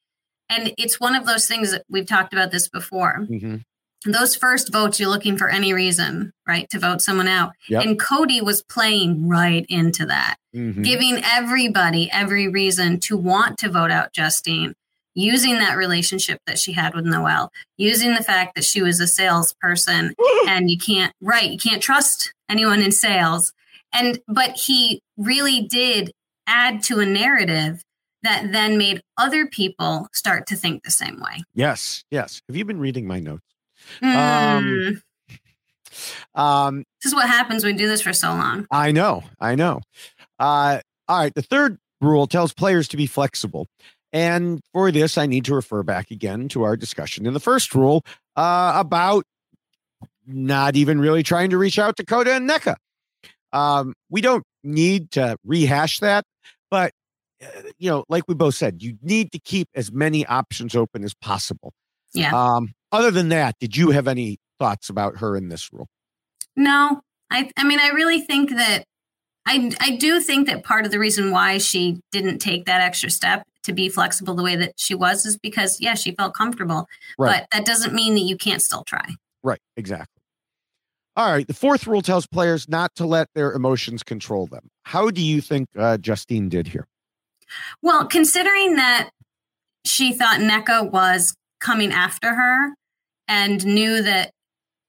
Speaker 5: And it's one of those things that we've talked about this before.
Speaker 4: Mhm.
Speaker 5: Those first votes, you're looking for any reason, right, to vote someone out.
Speaker 4: Yep.
Speaker 5: And Cody was playing right into that
Speaker 4: Mhm.
Speaker 5: giving everybody every reason to want to vote out Justine, using that relationship that she had with Noelle, using the fact that she was a salesperson and you can't, right, you can't trust anyone in sales. And, but he really did add to a narrative that then made other people start to think the same way.
Speaker 4: Yes, yes. Have you been reading my notes?
Speaker 5: Mm,
Speaker 4: Um, Um,
Speaker 5: this is what happens when we do this for so long.
Speaker 4: I know, I know. Uh, all right, the third rule tells players to be flexible. And for this, I need to refer back again to our discussion in the first rule uh, about not even really trying to reach out to Cody and Nneka. Um, we don't need to rehash that, but you know, like we both said, you need to keep as many options open as possible.
Speaker 5: Yeah.
Speaker 4: Um, other than that, did you have any thoughts about her in this rule?
Speaker 5: No, I I mean I really think that I I do think that part of the reason why she didn't take that extra step to be flexible the way that she was is because yeah, she felt comfortable.
Speaker 4: Right.
Speaker 5: But that doesn't mean that you can't still try.
Speaker 4: Right, exactly. All right. The fourth rule tells players not to let their emotions control them. How do you think uh, Justine did here?
Speaker 5: Well, considering that she thought Nneka was coming after her and knew that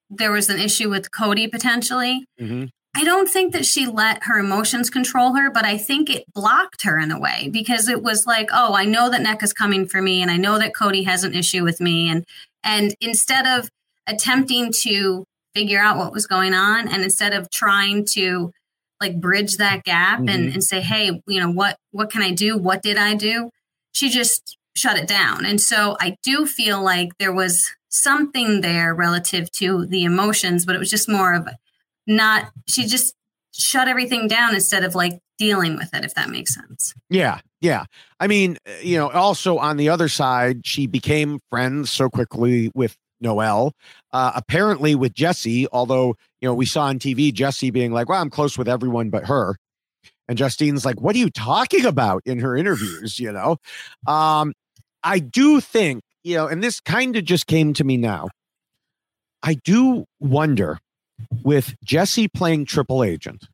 Speaker 5: there was an issue with Cody potentially,
Speaker 4: Mm-hmm.
Speaker 5: I don't think that she let her emotions control her, but I think it blocked her in a way because it was like, oh, I know that Nneka's coming for me and I know that Cody has an issue with me. And and instead of attempting to figure out what was going on and instead of trying to like bridge that gap and,
Speaker 10: Mhm.
Speaker 5: and say, hey, you know, what what can I do? What did I do? She just shut it down. And so I do feel like there was something there relative to the emotions, but it was just more of not she just shut everything down instead of like dealing with it, if that makes sense.
Speaker 4: Yeah, yeah. I mean, you know, also on the other side, she became friends so quickly with Noelle. Uh, apparently with Jesse, although, you know, we saw on TV Jesse being like, well, I'm close with everyone but her. And Justine's like, what are you talking about in her interviews? You know, um, I do think, you know, and this kind of just came to me now. I do wonder with Jesse playing triple agent,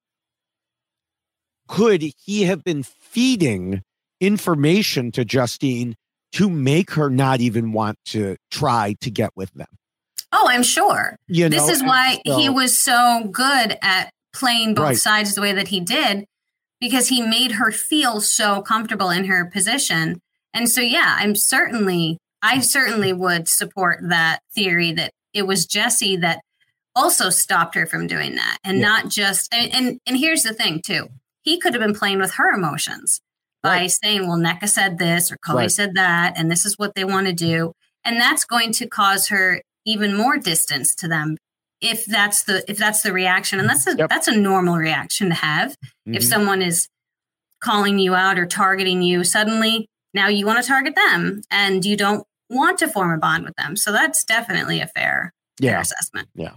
Speaker 4: could he have been feeding information to Justine to make her not even want to try to get with them?
Speaker 5: Oh, I'm sure.
Speaker 4: You
Speaker 5: this
Speaker 4: know,
Speaker 5: is why
Speaker 4: and
Speaker 5: he was so good at playing both
Speaker 4: Right.
Speaker 5: sides the way that he did because he made her feel so comfortable in her position. And so yeah, I'm certainly I certainly would support that theory that it was Jesse that also stopped her from doing that and
Speaker 10: Yeah.
Speaker 5: not just and, and and here's the thing too. He could have been playing with her emotions by saying, well, Nneka said this or Cody
Speaker 10: Right.
Speaker 5: said that, and this is what they want to do. And that's going to cause her even more distance to them if that's the if that's the reaction. And that's a that's a normal reaction to have. If
Speaker 10: Mhm.
Speaker 5: someone is calling you out or targeting you, suddenly now you want to target them and you don't want to form a bond with them. So that's definitely a fair, fair
Speaker 4: Yeah.
Speaker 5: assessment.
Speaker 4: Yeah.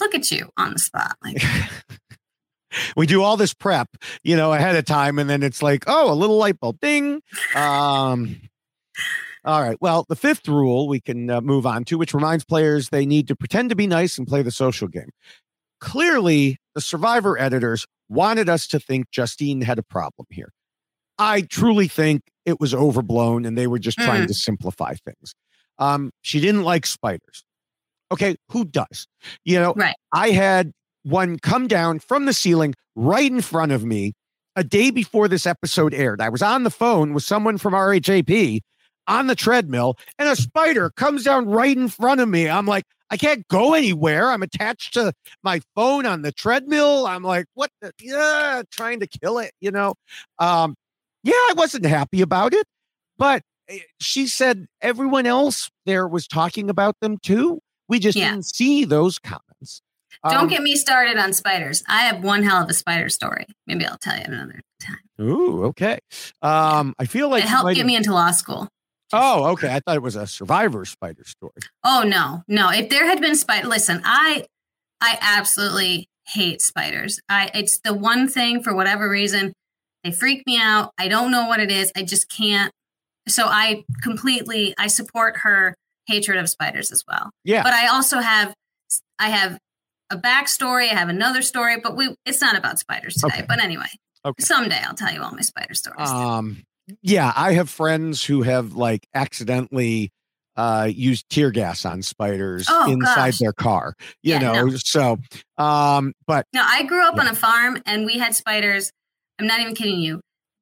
Speaker 5: Look at you on the spot. Like
Speaker 4: we do all this prep, you know, ahead of time, and then it's like, oh, a little light bulb, ding. Um, all right. Well, the fifth rule we can uh, move on to, which reminds players they need to pretend to be nice and play the social game. Clearly, the Survivor editors wanted us to think Justine had a problem here. I truly think it was overblown, and they were just trying
Speaker 10: Mm.
Speaker 4: to simplify things. Um, she didn't like spiders. Okay, who does? You know,
Speaker 5: right.
Speaker 4: I had one come down from the ceiling right in front of me a day before this episode aired. I was on the phone with someone from RHAP on the treadmill, and a spider comes down right in front of me. I'm like, I can't go anywhere. I'm attached to my phone on the treadmill. I'm like, what? The, yeah, trying to kill it, you know? Um, yeah, I wasn't happy about it, but eh, she said everyone else there was talking about them too. We just
Speaker 5: Yeah.
Speaker 4: didn't see those comments.
Speaker 5: don't
Speaker 4: Um,
Speaker 5: get me started on spiders. I have one hell of a spider story. Maybe I'll tell you another time.
Speaker 4: Ooh, okay. Um, I feel like
Speaker 5: it helped get me into law school.
Speaker 4: Oh, okay. I thought it was a survivor spider story.
Speaker 5: Oh no, no. If there had been spider, listen, I, I absolutely hate spiders. I, it's the one thing for whatever reason they freak me out. I don't know what it is. I just can't. So I completely, I support her hatred of spiders as well.
Speaker 4: Yeah.
Speaker 5: But I also have, I have a backstory. I have another story, but we, it's not about spiders today.
Speaker 4: Okay.
Speaker 5: But anyway,
Speaker 4: Okay.
Speaker 5: someday I'll tell you all my spider stories.
Speaker 4: Um, yeah, I have friends who have like accidentally uh used tear gas on spiders
Speaker 5: Oh,
Speaker 4: inside
Speaker 5: gosh.
Speaker 4: their car. You
Speaker 5: Yeah,
Speaker 4: know,
Speaker 5: no.
Speaker 4: so um, but
Speaker 5: No, I grew up on a farm and we had spiders. I'm not even kidding you.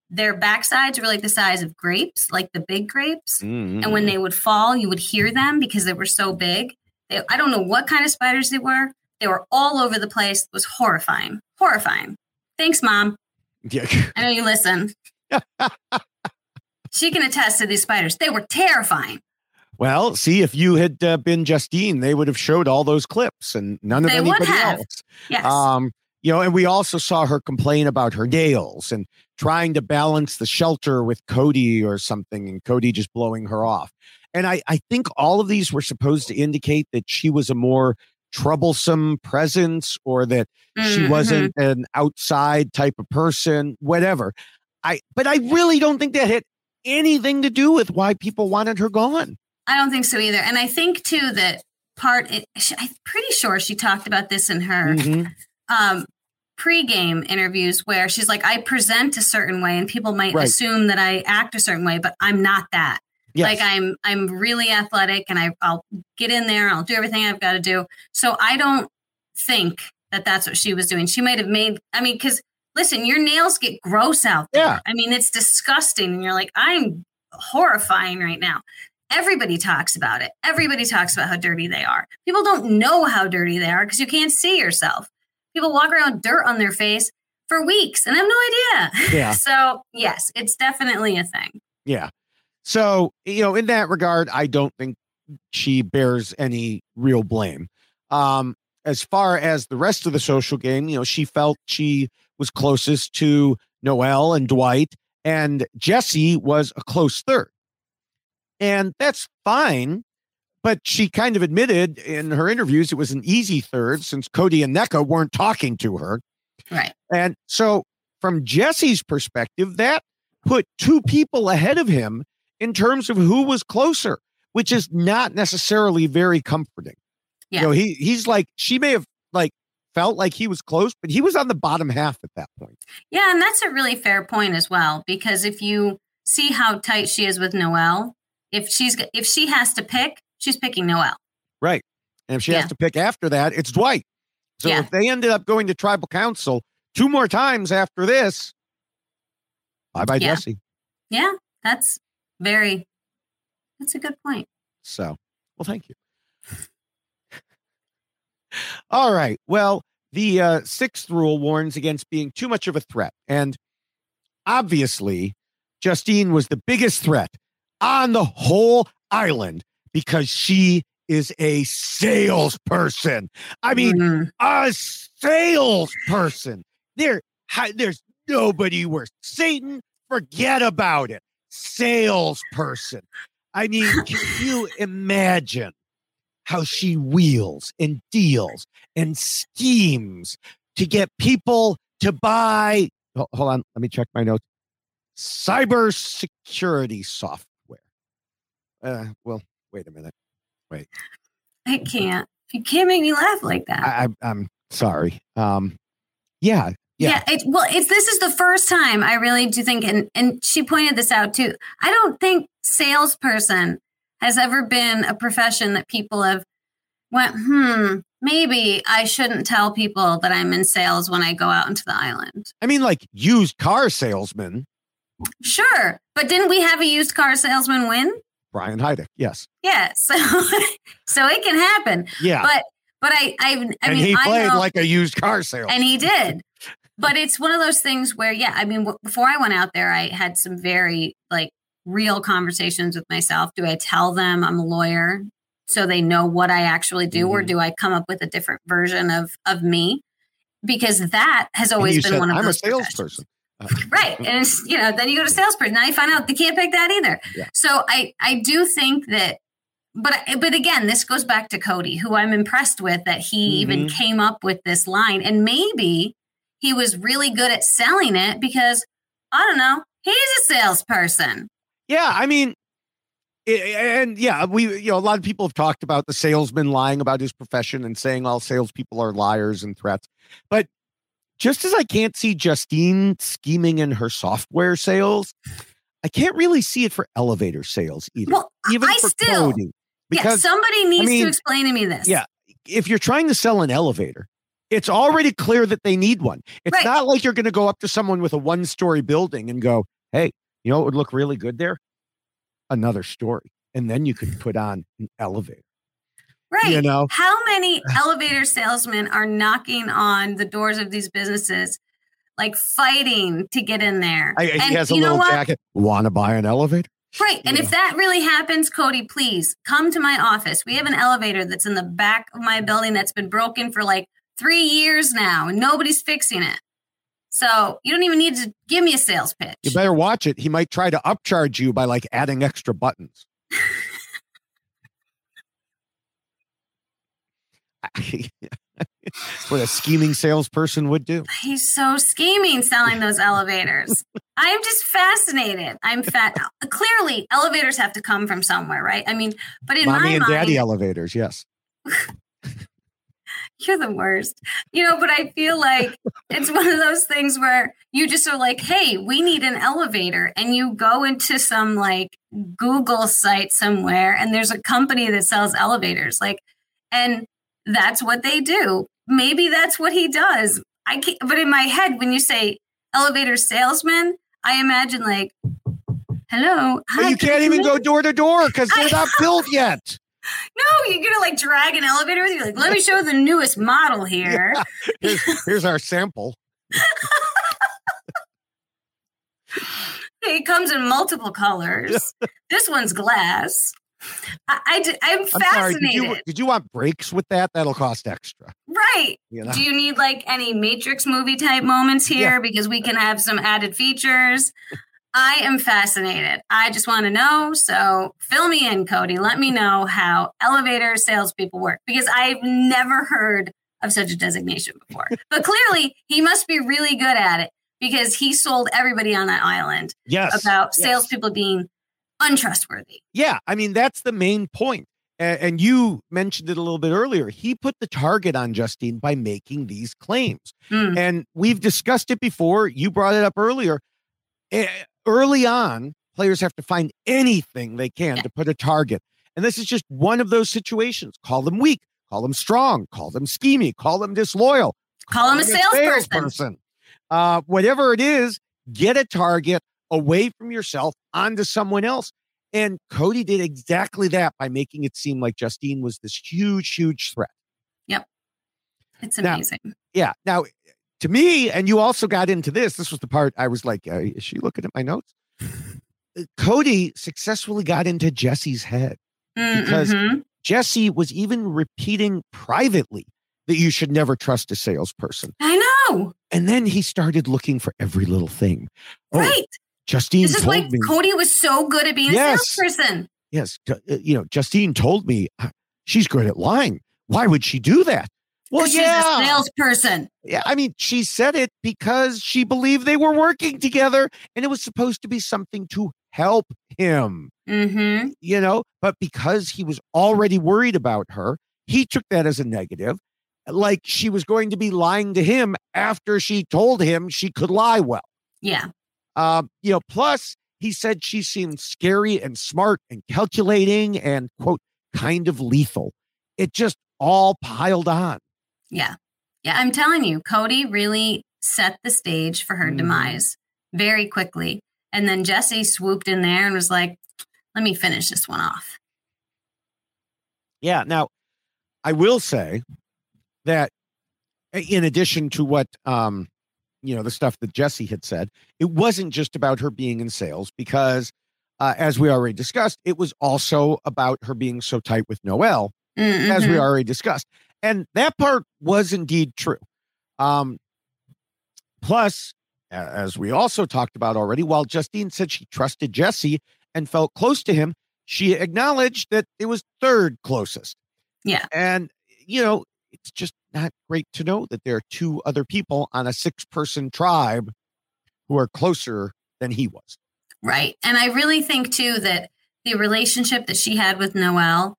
Speaker 5: Their backsides were like the size of grapes, like the big grapes.
Speaker 4: Mm.
Speaker 5: And when they would fall, you would hear them because they were so big. They, I don't know what kind of spiders they were, They were all over the place. It was horrifying. Horrifying. Thanks, mom.
Speaker 4: Yeah.
Speaker 5: I know you listen. she can attest to these spiders. They were terrifying.
Speaker 4: Well, see, if you had uh, been Justine, they would have showed all those clips and none of
Speaker 5: They would
Speaker 4: anybody
Speaker 5: have.
Speaker 4: else.
Speaker 5: Yes.
Speaker 4: Um, you know, and we also saw her complain about her nails and trying to balance the shelter with Cody or something, and Cody just blowing her off. And I, I think all of these were supposed to indicate that she was a more troublesome presence or that she
Speaker 5: Mhm.
Speaker 4: wasn't an outside type of person, whatever. I but I really don't think that had anything to do with why people wanted her gone.
Speaker 5: I don't think so either. And I think too that part, it, she, I'm pretty sure she talked about this in her
Speaker 4: Mhm.
Speaker 5: um, pre-game interviews where she's like, I present a certain way and people might
Speaker 4: Right.
Speaker 5: assume that I act a certain way, but I'm not that.
Speaker 4: Yes.
Speaker 5: Like I'm, I'm really athletic and I, I'll get in there. I'll do everything I've got to do. So I don't think that that's what she was doing. She might have made, I mean, cause listen, your nails get gross out there.
Speaker 4: Yeah.
Speaker 5: I mean, it's disgusting. And you're like, I'm horrifying right now. Everybody talks about it. Everybody talks about how dirty they are. People don't know how dirty they are because you can't see yourself. People walk around with dirt on their face for weeks and have no idea.
Speaker 4: Yeah.
Speaker 5: so, yes, it's definitely a thing.
Speaker 4: Yeah. So, you know, in that regard, I don't think she bears any real blame. Um, as far as the rest of the social game, you know, she felt she was closest to Noelle and Dwight, and Jesse was a close third. And that's fine. But she kind of admitted in her interviews it was an easy third since Cody and Nneka weren't talking to her.
Speaker 5: Right.
Speaker 4: And so, from Jesse's perspective, that put two people ahead of him in terms of who was closer, which is not necessarily very comforting.
Speaker 5: Yeah.
Speaker 4: You know, he he's like she may have like felt like he was close, but he was on the bottom half at that point.
Speaker 5: Yeah, and that's a really fair point as well because if you see how tight she is with Noelle, if she's if she has to pick, she's picking Noelle.
Speaker 4: Right. And if she
Speaker 5: Yeah.
Speaker 4: has to pick after that, it's Dwight. So
Speaker 5: Yeah.
Speaker 4: if they ended up going to tribal council two more times after this, bye bye
Speaker 5: Yeah.
Speaker 4: Jesse.
Speaker 5: Yeah, that's very that's a good point.
Speaker 4: So, well, thank you. All right. Well, the uh, sixth rule warns against being too much of a threat. And obviously, Justine was the biggest threat on the whole island because she is a salesperson. I mean, a salesperson. There, there's nobody worse. Satan, forget about it. Salesperson. I mean, can you imagine how she wheels and deals and schemes to get people to buy? Hold on, let me check my notes. Cyber security software. Uh, well, wait a minute. Wait,
Speaker 5: I can't. You can't make me laugh like that.
Speaker 4: I, I, I'm sorry. Um, yeah, yeah,
Speaker 5: it, well, it's this is the first time I really do think, and and she pointed this out too. I don't think salesperson has ever been a profession that people have went, hmm, maybe I shouldn't tell people that I'm in sales when I go out into the island.
Speaker 4: I mean, like used car salesman
Speaker 5: Sure, but didn't we have a used car salesman win?
Speaker 4: Brian Heidik. Yes,
Speaker 5: Yeah, so so it can happen.
Speaker 4: Yeah.
Speaker 5: but but I I, I
Speaker 4: and
Speaker 5: mean
Speaker 4: he
Speaker 5: I
Speaker 4: played
Speaker 5: know-
Speaker 4: like a used car salesman.
Speaker 5: and he did but it's one of those things where yeah i mean w- before i went out there i had some very like real conversations with myself do i tell them i'm a lawyer so they know what i actually do or
Speaker 4: Mhm.
Speaker 5: do i come up with a different version of of me because that has always been
Speaker 4: said,
Speaker 5: one of
Speaker 4: I'm a
Speaker 5: those professions."
Speaker 4: salesperson.
Speaker 5: right and it's you know then you go to salesperson now you find out they can't pick that either
Speaker 4: Yeah.
Speaker 5: so i i do think that but but again this goes back to cody who i'm impressed with that he even
Speaker 4: Mhm.
Speaker 5: came up with this line and maybe he was really good at selling it because i don't know he's a salesperson
Speaker 4: Yeah, I mean, i- and yeah, we you know a lot of people have talked about the salesman lying about his profession and saying all salespeople are liars and threats, but just as I can't see Justine scheming in her software sales, I can't really see it for elevator sales either.
Speaker 5: well
Speaker 4: even
Speaker 5: i
Speaker 4: for
Speaker 5: still
Speaker 4: coding,
Speaker 5: yeah
Speaker 4: because
Speaker 5: somebody needs
Speaker 4: mean,
Speaker 5: to explain to me this
Speaker 4: yeah, if you're trying to sell an elevator, it's already clear that they need one. It's
Speaker 5: Right.
Speaker 4: not like you're going to go up to someone with a one story building and go, hey, you know what would look really good there? Another story. And then you could put on an elevator.
Speaker 5: Right.
Speaker 4: You know?
Speaker 5: How many elevator salesmen are knocking on the doors of these businesses, like fighting to get in there?
Speaker 4: I, he has a little jacket. Want to buy an elevator?
Speaker 5: Right. And if that really happens, Cody, please come to my office. We have an elevator that's in the back of my building that's been broken for like three years now, and nobody's fixing it. So you don't even need to give me a sales pitch.
Speaker 4: You better watch it. He might try to upcharge you by like adding extra buttons. what a scheming salesperson would do.
Speaker 5: He's so scheming selling those elevators. I'm just fascinated. I'm fat. Clearly, elevators have to come from somewhere, right? I mean, but in
Speaker 4: Mommy
Speaker 5: my
Speaker 4: and
Speaker 5: mind,
Speaker 4: daddy elevators, yes.
Speaker 5: You're the worst. You know, but I feel like it's one of those things where you just are like, hey, we need an elevator. And you go into some like Google site somewhere and there's a company that sells elevators. Like, and that's what they do. Maybe that's what he does. I can't, but in my head, when you say elevator salesman, I imagine like, hello. Hi,
Speaker 4: you
Speaker 5: can
Speaker 4: can't even go door to door because they're not built yet.
Speaker 5: No, you're gonna like drag an elevator with you. Like, let me show the newest model here.
Speaker 4: Here's, here's our sample.
Speaker 5: It comes in multiple colors. this one's glass. I, I am
Speaker 4: I'm sorry.
Speaker 5: fascinated.
Speaker 4: Did you, did you want breaks with that? That'll cost extra.
Speaker 5: right.
Speaker 4: You know?
Speaker 5: Do you need like any Matrix movie type moments here because we can have some added features? I am fascinated. I just want to know. So fill me in, Cody. Let me know how elevator salespeople work because I've never heard of such a designation before. but clearly, he must be really good at it because he sold everybody on that island
Speaker 4: Yes,
Speaker 5: about
Speaker 4: yes.
Speaker 5: salespeople being untrustworthy.
Speaker 4: Yeah, I mean that's the main point. And you mentioned it a little bit earlier. He put the target on Justine by making these claims.
Speaker 5: Hmm.
Speaker 4: And we've discussed it before. You brought it up earlier. Early on, players have to find anything they can to put a target. And this is just one of those situations. Call them weak, call them strong, call them schemy, call them disloyal,
Speaker 5: Call them a
Speaker 4: them
Speaker 5: salesperson.
Speaker 4: Uh, whatever it is, get a target away from yourself onto someone else. And Cody did exactly that by making it seem like Justine was this huge, huge threat.
Speaker 5: Yep. It's
Speaker 4: Now-
Speaker 5: amazing.
Speaker 4: Yeah. Now, to me, and you also got into this. This was the part I was like, uh, is she looking at my notes? Uh, Cody successfully got into Jesse's head because
Speaker 5: Mhm.
Speaker 4: Jesse was even repeating privately that you should never trust a salesperson.
Speaker 5: I know.
Speaker 4: And then he started looking for every little thing. Oh,
Speaker 5: Right.
Speaker 4: Justine
Speaker 5: This is why
Speaker 4: me.
Speaker 5: Cody was so good at being
Speaker 4: Yes.
Speaker 5: a salesperson.
Speaker 4: yes, uh, you know, Justine told me uh, she's good at lying. Why would she do that? Well, yeah.
Speaker 5: She's a salesperson.
Speaker 4: Yeah, I mean, she said it because she believed they were working together and it was supposed to be something to help him,
Speaker 5: Mm-hmm.
Speaker 4: you know, but because he was already worried about her, he took that as a negative, like she was going to be lying to him after she told him she could lie well.
Speaker 5: Yeah.
Speaker 4: Um, you know, plus he said she seemed scary and smart and calculating and quote kind of lethal. It just all piled on.
Speaker 5: Yeah. Yeah. I'm telling you, Cody really set the stage for her
Speaker 4: Mhm.
Speaker 5: demise very quickly. And then Jesse swooped in there and was like, let me finish this one off.
Speaker 4: Yeah. Now, I will say that in addition to what um, you know, the stuff that Jesse had said, it wasn't just about her being in sales because uh, as we already discussed, it was also about her being so tight with Noelle, as we
Speaker 5: Mhm.
Speaker 4: already discussed. And that part was indeed true. Um, plus, as we also talked about already, while Justine said she trusted Jesse and felt close to him, she acknowledged that it was third closest.
Speaker 5: Yeah.
Speaker 4: And, you know, it's just not great to know that there are two other people on a six person tribe who are closer than he was.
Speaker 5: Right. And I really think too that the relationship that she had with Noelle,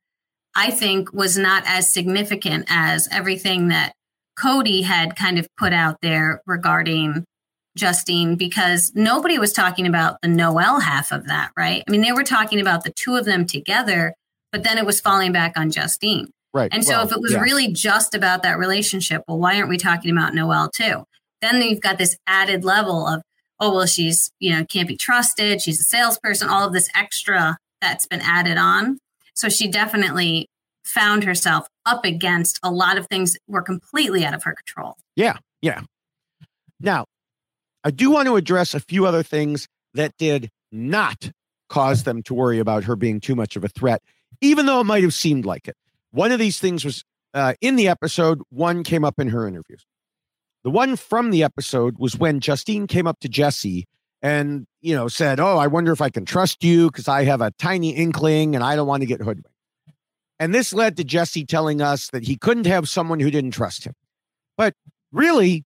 Speaker 5: I think was not as significant as everything that Cody had kind of put out there regarding Justine because nobody was talking about the Noelle half of that, right? I mean, they were talking about the two of them together, but then it was falling back on Justine.
Speaker 4: Right.
Speaker 5: And so
Speaker 4: Well,
Speaker 5: if it was
Speaker 4: yeah.
Speaker 5: really just about that relationship, well, why aren't we talking about Noelle too? Then you've got this added level of, oh, well, she's, you know, can't be trusted. She's a salesperson, all of this extra that's been added on. So she definitely found herself up against a lot of things that were completely out of her control.
Speaker 4: Yeah, yeah. Now, I do want to address a few other things that did not cause them to worry about her being too much of a threat, even though it might have seemed like it. One of these things was uh, in the episode, one came up in her interviews. The one from the episode was when Justine came up to Jesse and, you know, said, Oh, I wonder if I can trust you because I have a tiny inkling and I don't want to get hoodwinked. And this led to Jesse telling us that he couldn't have someone who didn't trust him. But really,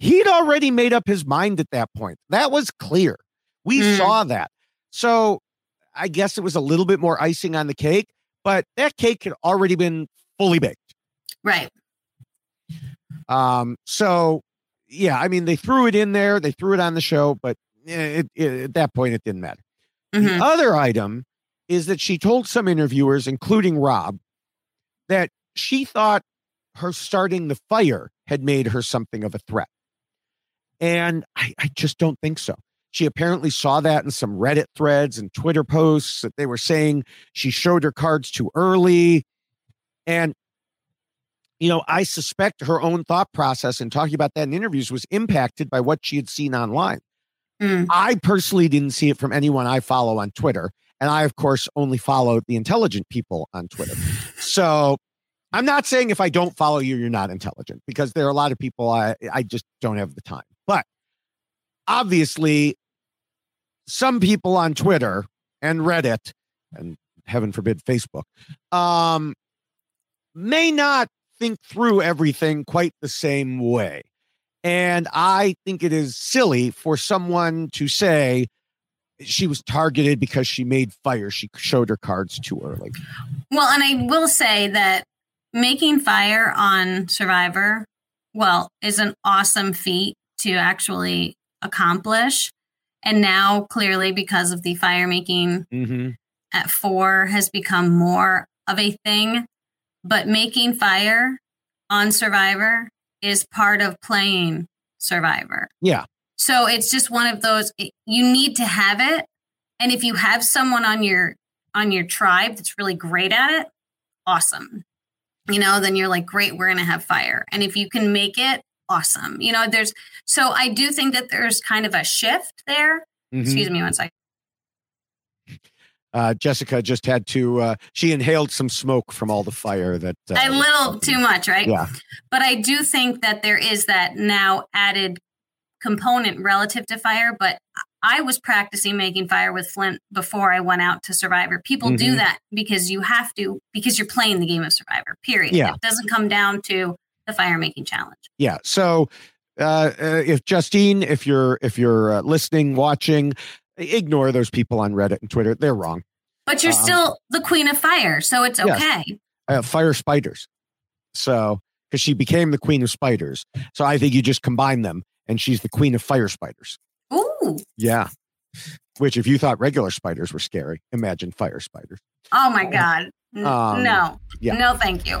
Speaker 4: he'd already made up his mind at that point. That was clear. We
Speaker 5: Mm.
Speaker 4: saw that. So I guess it was a little bit more icing on the cake, but that cake had already been fully baked.
Speaker 5: Right.
Speaker 4: Um, so yeah, I mean, they threw it in there, they threw it on the show, but it, it, at that point, it didn't matter.
Speaker 5: Mm-hmm.
Speaker 4: The other item is that she told some interviewers, including Rob, that she thought her starting the fire had made her something of a threat. And I, I just don't think so. She apparently saw that in some Reddit threads and Twitter posts that they were saying she showed her cards too early. And, you know, I suspect her own thought process in talking about that in interviews was impacted by what she had seen online. I personally didn't see it from anyone I follow on Twitter. And I, of course, only follow the intelligent people on Twitter. So I'm not saying if I don't follow you, you're not intelligent because there are a lot of people I, I just don't have the time. But obviously, some people on Twitter and Reddit, and heaven forbid, Facebook, um, may not think through everything quite the same way. And I think it is silly for someone to say she was targeted because she made fire. She showed her cards too early.
Speaker 5: Well, and I will say that making fire on Survivor, well, is an awesome feat to actually accomplish. And now, clearly, because of the fire making
Speaker 4: Mm-hmm.
Speaker 5: at four has become more of a thing. But making fire on Survivor is part of playing Survivor.
Speaker 4: Yeah.
Speaker 5: So it's just one of those you need to have it. And if you have someone on your on your tribe that's really great at it, awesome. You know, then you're like, great, we're gonna have fire. And if you can make it, awesome. You know, there's so I do think that there's kind of a shift there.
Speaker 4: Mhm.
Speaker 5: Excuse me one second.
Speaker 4: Uh, Jessica just had to, uh, she inhaled some smoke from all the fire that. Uh,
Speaker 5: a little too much, right?
Speaker 4: Yeah.
Speaker 5: But I do think that there is that now added component relative to fire. But I was practicing making fire with Flint before I went out to Survivor. People do
Speaker 4: Mhm.
Speaker 5: that because you have to, because you're playing the game of Survivor, period.
Speaker 4: Yeah.
Speaker 5: It doesn't come down to the fire making challenge.
Speaker 4: Yeah. So, uh, uh, if Justine, if you're if you're uh, listening, watching, ignore those people on Reddit and Twitter. They're wrong.
Speaker 5: But you're
Speaker 4: Um,
Speaker 5: still the queen of fire. So it's
Speaker 4: Yes.
Speaker 5: okay.
Speaker 4: Uh, fire spiders. So, because she became the queen of spiders, so I think you just combine them, and she's the queen of fire spiders.
Speaker 5: Ooh.
Speaker 4: Yeah. Which, if you thought regular spiders were scary, imagine fire spiders.
Speaker 5: Oh my God.
Speaker 4: Um,
Speaker 5: no.
Speaker 4: yeah.
Speaker 5: No, thank you.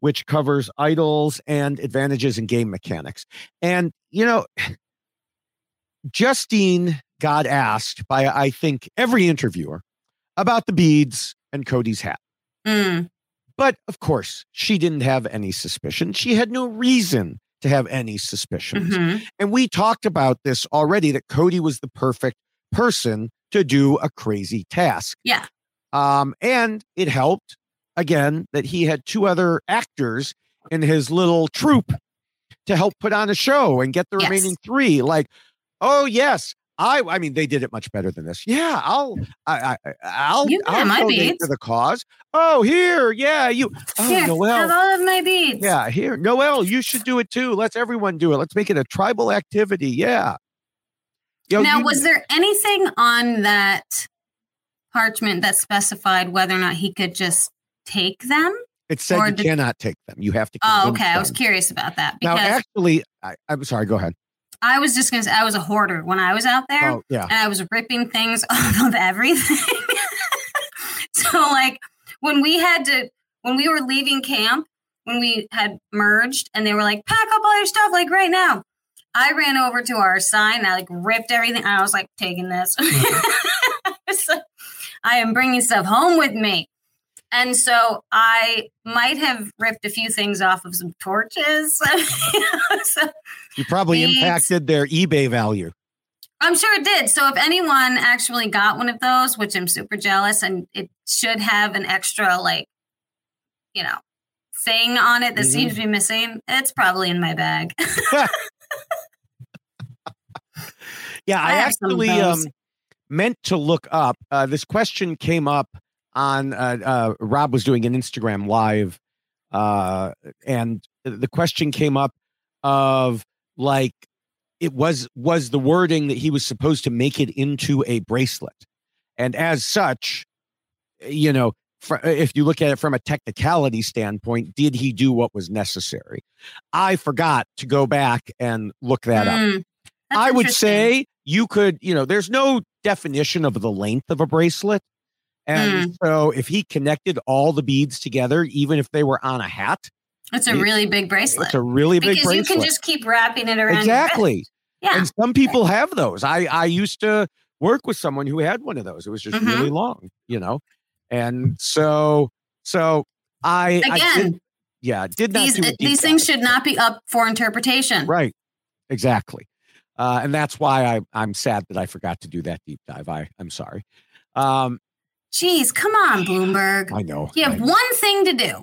Speaker 4: which covers idols and advantages in game mechanics. And, you know, Justine got asked by, I think, every interviewer about the beads and Cody's hat.
Speaker 5: Mm.
Speaker 4: But of course, she didn't have any suspicion. She had no reason to have any suspicions.
Speaker 5: Mhm.
Speaker 4: And we talked about this already that Cody was the perfect person to do a crazy task.
Speaker 5: Yeah.
Speaker 4: Um, and it helped again that he had two other actors in his little troupe to help put on a show and get the
Speaker 5: Yes.
Speaker 4: remaining three. Like, oh yes, I. I mean, they did it much better than this. Yeah, I'll. I. I I'll.
Speaker 5: You
Speaker 4: I'll
Speaker 5: my beads.
Speaker 4: to the cause. Oh, here, yeah, you. Oh,
Speaker 5: Here,
Speaker 4: Noelle.
Speaker 5: have all of my beads.
Speaker 4: Yeah, here, Noelle, you should do it too. Let's everyone do it. Let's make it a tribal activity. Yeah. Yo,
Speaker 5: now,
Speaker 4: you-
Speaker 5: was there anything on that parchment that specified whether or not he could just take them?
Speaker 4: it said you
Speaker 5: did-
Speaker 4: cannot take them. You have to.
Speaker 5: Oh, okay. I was curious about that
Speaker 4: Now, actually, I, I'm sorry. Go ahead.
Speaker 5: I was just going to say I was a hoarder when I was out there.
Speaker 4: Oh, yeah.
Speaker 5: And I was ripping things off of everything. so, like, when we had to, when we were leaving camp, when we had merged and they were like, pack up all your stuff, like right now. I ran over to our sign. I like ripped everything. I was like, taking this. Like, I am bringing stuff home with me. And so I might have ripped a few things off of some torches. so
Speaker 4: You probably
Speaker 5: Beads.
Speaker 4: impacted their eBay value.
Speaker 5: I'm sure it did. So if anyone actually got one of those, which I'm super jealous, and it should have an extra like, you know, thing on it that
Speaker 4: Mhm.
Speaker 5: seems to be missing, it's probably in my bag.
Speaker 4: Yeah, I,
Speaker 5: I have some of
Speaker 4: actually um, meant to look up. Uh, this question came up on uh, uh, Rob was doing an Instagram live, uh, and the question came up of like it was was the wording that he was supposed to make it into a bracelet, and as such, you know. fr- If you look at it from a technicality standpoint, did he do what was necessary? I forgot to go back and look that up.
Speaker 5: Mm, that's
Speaker 4: I would say you could, you know, there's no definition of the length of a bracelet. And
Speaker 5: Hmm.
Speaker 4: so if he connected all the beads together, even if they were on a hat,
Speaker 5: it's a
Speaker 4: it-
Speaker 5: really big bracelet.
Speaker 4: it's a really big
Speaker 5: because
Speaker 4: bracelet.
Speaker 5: you can just keep wrapping it around.
Speaker 4: exactly.
Speaker 5: Yeah.
Speaker 4: And some people have those. I I used to work with someone who had one of those. It was just
Speaker 5: Mhm.
Speaker 4: really long, you know. And so so I I
Speaker 5: Again,
Speaker 4: did, yeah, did not
Speaker 5: these
Speaker 4: do a deep
Speaker 5: these things should not be up for interpretation.
Speaker 4: Right. Exactly. Uh, and that's why I, I'm sad that I forgot to do that deep dive. I, I'm sorry. Um,
Speaker 5: Jeez, come on, Bloomberg.
Speaker 4: I know.
Speaker 5: You have one thing to do.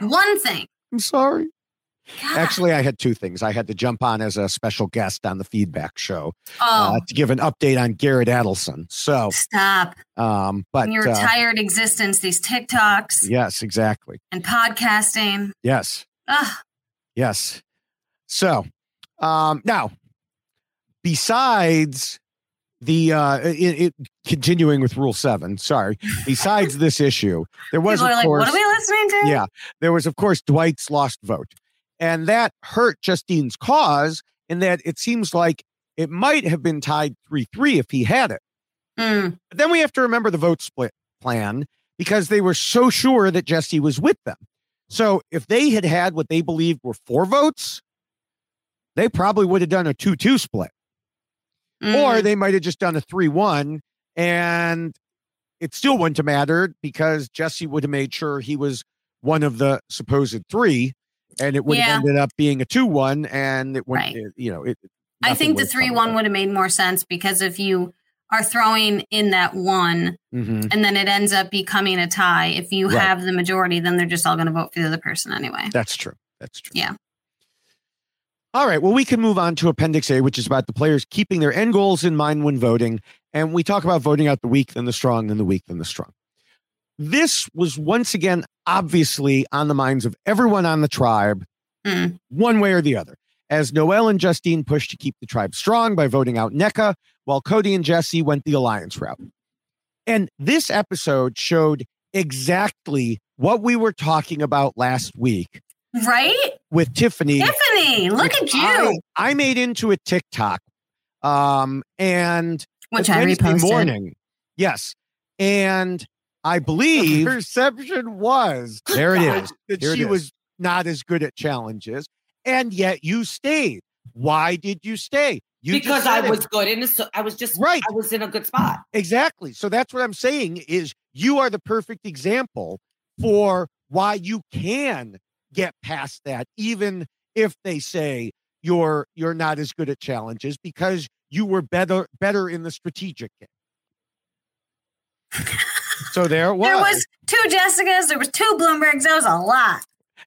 Speaker 5: One thing.
Speaker 4: I'm sorry.
Speaker 5: God.
Speaker 4: Actually, I had two things. I had to jump on as a special guest on the feedback show
Speaker 5: Oh,
Speaker 4: uh, to give an update on Garrett Adelstein. So,
Speaker 5: stop.
Speaker 4: um, but
Speaker 5: In your
Speaker 4: uh,
Speaker 5: retired existence, these TikToks
Speaker 4: yes, exactly.
Speaker 5: and podcasting.
Speaker 4: Yes,
Speaker 5: Ugh.
Speaker 4: yes. So, um, now, besides the uh, it, it continuing with Rule Seven, sorry. Besides this issue, there was
Speaker 5: People
Speaker 4: of
Speaker 5: are like,
Speaker 4: course,
Speaker 5: what are we listening to?
Speaker 4: yeah, there was of course Dwight's lost vote, and that hurt Justine's cause in that it seems like it might have been tied three three if he had it.
Speaker 5: Mm,
Speaker 4: But then we have to remember the vote split plan because they were so sure that Jesse was with them. So if they had had what they believed were four votes, they probably would have done a 2 2 split. Or
Speaker 5: mm.
Speaker 4: they might have just done a 3 1 and it still wouldn't have mattered because Jesse would have made sure he was one of the supposed three and it would
Speaker 5: Yeah.
Speaker 4: have ended up being a 2 1 and it wouldn't,
Speaker 5: Right.
Speaker 4: it- you know, it.
Speaker 5: I think the
Speaker 4: three-one
Speaker 5: would have made more sense because if you are throwing in that one
Speaker 4: Mhm.
Speaker 5: and then it ends up becoming a tie, if you
Speaker 4: Right.
Speaker 5: have the majority, then they're just all going to vote for the other person anyway.
Speaker 4: That's true. That's true.
Speaker 5: Yeah.
Speaker 4: All right. Well, we can move on to Appendix A, which is about the players keeping their end goals in mind when voting. And we talk about voting out the weak, then the strong, then the weak, then the strong. This was once again obviously on the minds of everyone on the tribe,
Speaker 5: Mm.
Speaker 4: one way or the other. As Noelle and Justine pushed to keep the tribe strong by voting out Nneka, while Cody and Jesse went the alliance route. And this episode showed exactly what we were talking about last week
Speaker 5: Right?
Speaker 4: with Tiffany.
Speaker 5: Tiffany, look at you.
Speaker 4: I, I made into a TikTok, um, and
Speaker 5: Which
Speaker 4: it's
Speaker 5: I
Speaker 4: Wednesday
Speaker 5: reposted.
Speaker 4: morning. Yes, and I believe perception was there. It is that
Speaker 11: Here
Speaker 4: she
Speaker 11: is.
Speaker 4: was not as good at challenges, and yet you stayed. Why did you stay? You
Speaker 11: because I
Speaker 4: said it.
Speaker 11: was good and so I was just
Speaker 4: Right.
Speaker 11: I was in a good spot.
Speaker 4: Exactly. So that's what I'm saying is you are the perfect example for why you can get past that even if they say you're you're not as good at challenges because you were better better in the strategic game. So there it was.
Speaker 5: There was two Jessicas. There was two Bloombergs. That was a lot.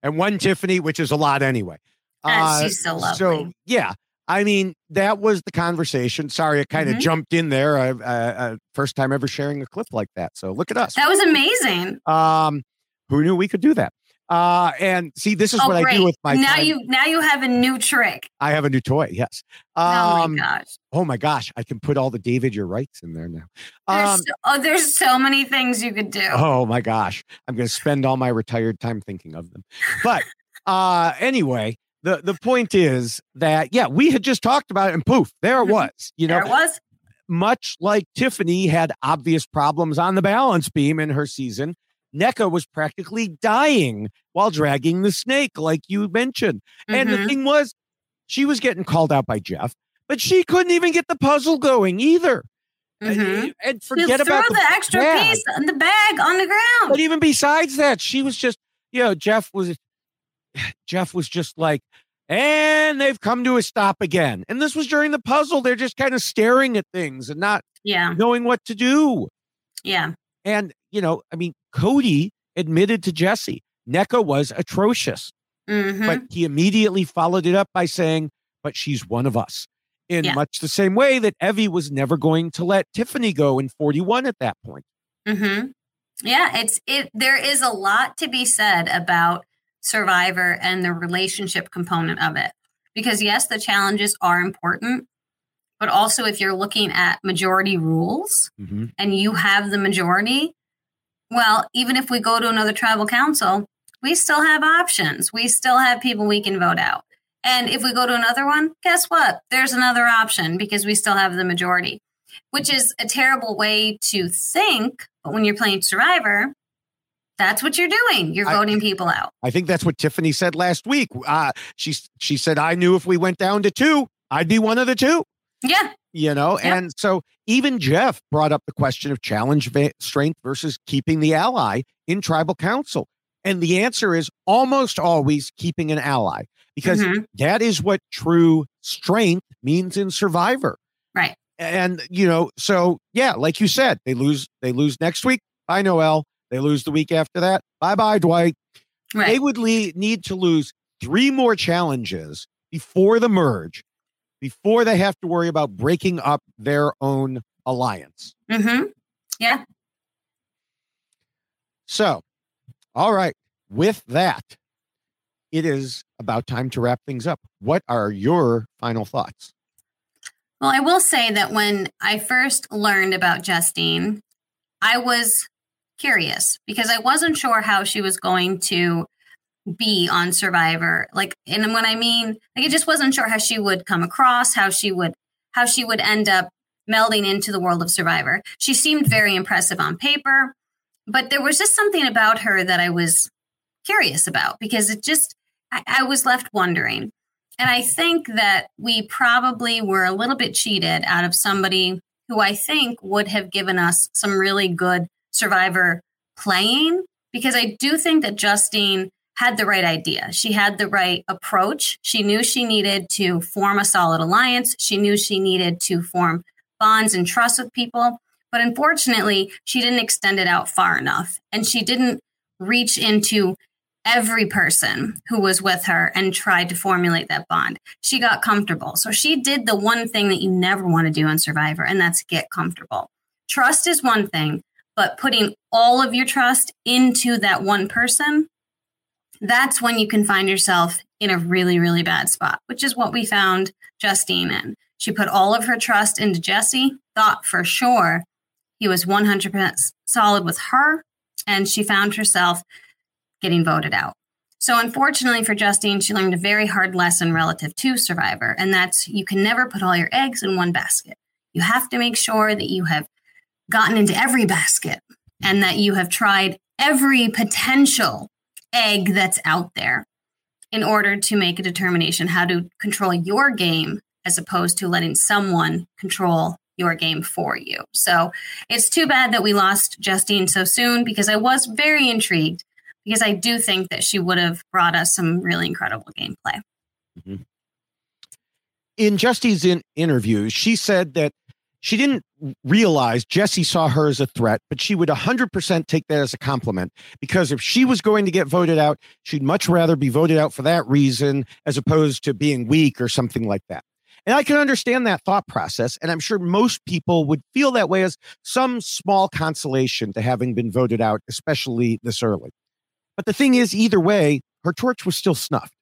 Speaker 4: and one Tiffany, which is a lot anyway.
Speaker 5: And she's so lovely.
Speaker 4: So yeah, I mean that was the conversation. Sorry, I kind of
Speaker 5: Mhm.
Speaker 4: jumped in there. I, uh, uh, first time ever sharing a clip like that. So look at us.
Speaker 5: That was amazing.
Speaker 4: Um, who knew we could do that? Uh, and see, this is
Speaker 5: oh,
Speaker 4: what
Speaker 5: great.
Speaker 4: I do with my.
Speaker 5: now
Speaker 4: time.
Speaker 5: you now you have a new trick.
Speaker 4: I have a new toy. Yes.
Speaker 5: oh
Speaker 4: Um,
Speaker 5: my gosh.
Speaker 4: Oh my gosh, I can put all the David your rights in there now.
Speaker 5: There's
Speaker 4: Um,
Speaker 5: so, oh, there's so many things you could do.
Speaker 4: oh my gosh, I'm going to spend all my retired time thinking of them. But uh, anyway, the the point is that yeah, we had just talked about it, and poof, there it was. You know,
Speaker 5: Mm-hmm. there it was.
Speaker 4: much like Tiffany had obvious problems on the balance beam in her season, Nneka was practically dying while dragging the snake, like you mentioned. And the
Speaker 5: Mhm.
Speaker 4: thing was, she was getting called out by Jeff, but she couldn't even get the puzzle going either. And-
Speaker 5: Mhm.
Speaker 4: And
Speaker 5: You
Speaker 4: forget about
Speaker 5: the, extra
Speaker 4: bag.
Speaker 5: piece in the bag on the ground.
Speaker 4: But even besides that, she was just, you know, Jeff was, Jeff was just like, and they've come to a stop again. And this was during the puzzle. They're just kind of staring at things and not
Speaker 5: yeah,
Speaker 4: knowing what to do.
Speaker 5: yeah.
Speaker 4: And, you know, I mean, Cody admitted to Jesse, Nneka was atrocious,
Speaker 5: hmm
Speaker 4: but he immediately followed it up by saying, but she's one of us. In
Speaker 5: Yeah.
Speaker 4: much the same way that Evvie was never going to let Tiffany go in 41 at that point.
Speaker 5: hmm Yeah, it's it. There is a lot to be said about Survivor and the relationship component of it, because yes, the challenges are important, but also if you're looking at majority rules
Speaker 4: Mhm.
Speaker 5: and you have the majority, well, even if we go to another tribal council, we still have options. We still have people we can vote out. And if we go to another one, guess what? There's another option because we still have the majority, which is a terrible way to think. But when you're playing Survivor, that's what you're doing. You're
Speaker 4: I-
Speaker 5: voting people out.
Speaker 4: I think that's what Tiffany said last week. Uh, she, she said, I knew if we went down to two, I'd be one of the two.
Speaker 5: Yeah.
Speaker 4: You know
Speaker 5: Yeah.
Speaker 4: and so even jeff brought up the question of challenge va- strength versus keeping the ally in tribal council and the answer is almost always keeping an ally because
Speaker 5: Mhm.
Speaker 4: that is what true strength means in survivor
Speaker 5: Right.
Speaker 4: and you know so yeah like you said they lose they lose next week bye noelle they lose the week after that bye bye dwight they would le- need to lose three more challenges before the merge before they have to worry about breaking up their own alliance
Speaker 5: Mm-hmm. Yeah.
Speaker 4: so all right with that it is about time to wrap things up what are your final thoughts
Speaker 5: Well, I will say that when I first learned about Justine, I was curious because I wasn't sure how she was going to be on Survivor. Like, and when I mean, like, I just wasn't sure how she would come across, how she would, how she would end up melding into the world of Survivor. She seemed very impressive on paper, but there was just something about her that I was curious about because it just, I, I was left wondering. And I think that we probably were a little bit cheated out of somebody who I think would have given us some really good survivor playing because I do think that Justine had the right idea. She had the right approach. She knew she needed to form a solid alliance. She knew she needed to form bonds and trust with people. But unfortunately, she didn't extend it out far enough. And she didn't reach into every person who was with her and tried to formulate that bond. She got comfortable. So she did the one thing that you never want to do in Survivor, and that's get comfortable. Trust is one thing, but putting all of your trust into that one person, that's when you can find yourself in a really, really bad spot, which is what we found Justine in. She put all of her trust into Jesse, thought for sure he was 100% solid with her, and she found herself getting voted out. So, unfortunately for Justine, she learned a very hard lesson relative to Survivor, and that's you can never put all your eggs in one basket. You have to make sure that you have gotten into every basket and that you have tried every potential egg that's out there in order to make a determination how to control your game as opposed to letting someone control your game for you. So it's too bad that we lost Justine so soon because I was very intrigued because I do think that she would have brought us some really incredible gameplay. Mm-hmm.
Speaker 4: in Justine's in interview, she said that she didn't realized Jesse saw her as a threat, but she would 100% take that as a compliment because if she was going to get voted out, she'd much rather be voted out for that reason as opposed to being weak or something like that. And I can understand that thought process. And I'm sure most people would feel that way as some small consolation to having been voted out, especially this early. But the thing is, either way, her torch was still snuffed.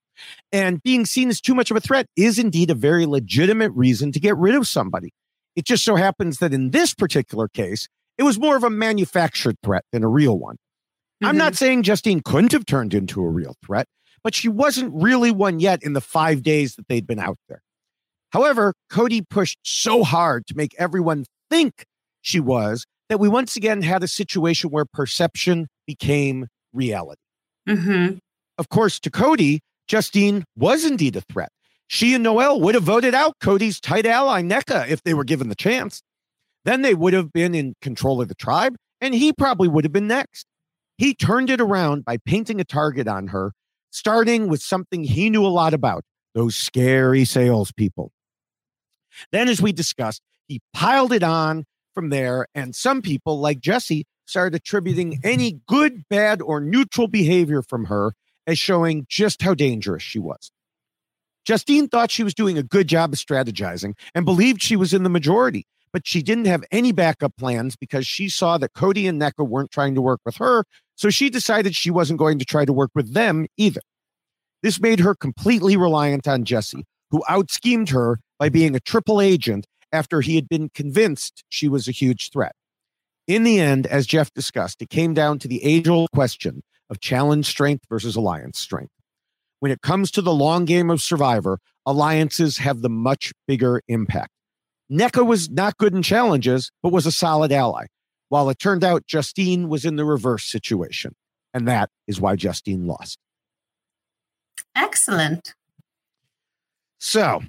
Speaker 4: And being seen as too much of a threat is indeed a very legitimate reason to get rid of somebody. It just so happens that in this particular case, it was more of a manufactured threat than a real one. Mm-hmm. I'm not saying Justine couldn't have turned into a real threat, but she wasn't really one yet in the five days that they'd been out there. However, Cody pushed so hard to make everyone think she was that we once again had a situation where perception became reality.
Speaker 5: Mm-hmm.
Speaker 4: Of course, to Cody, Justine was indeed a threat. She and Noelle would have voted out Cody's tight ally, Nneka, if they were given the chance. Then they would have been in control of the tribe, and he probably would have been next. He turned it around by painting a target on her, starting with something he knew a lot about those scary salespeople. Then, as we discussed, he piled it on from there, and some people, like Jesse, started attributing any good, bad, or neutral behavior from her as showing just how dangerous she was. Justine thought she was doing a good job of strategizing and believed she was in the majority, but she didn't have any backup plans because she saw that Cody and Nneka weren't trying to work with her, so she decided she wasn't going to try to work with them either. This made her completely reliant on Jesse, who outschemed her by being a triple agent after he had been convinced she was a huge threat. In the end, as Jeff discussed, it came down to the age old question of challenge strength versus alliance strength. When it comes to the long game of Survivor, alliances have the much bigger impact. Nneka was not good in challenges, but was a solid ally, while it turned out Justine was in the reverse situation. And that is why Justine lost.
Speaker 5: Excellent.
Speaker 4: So,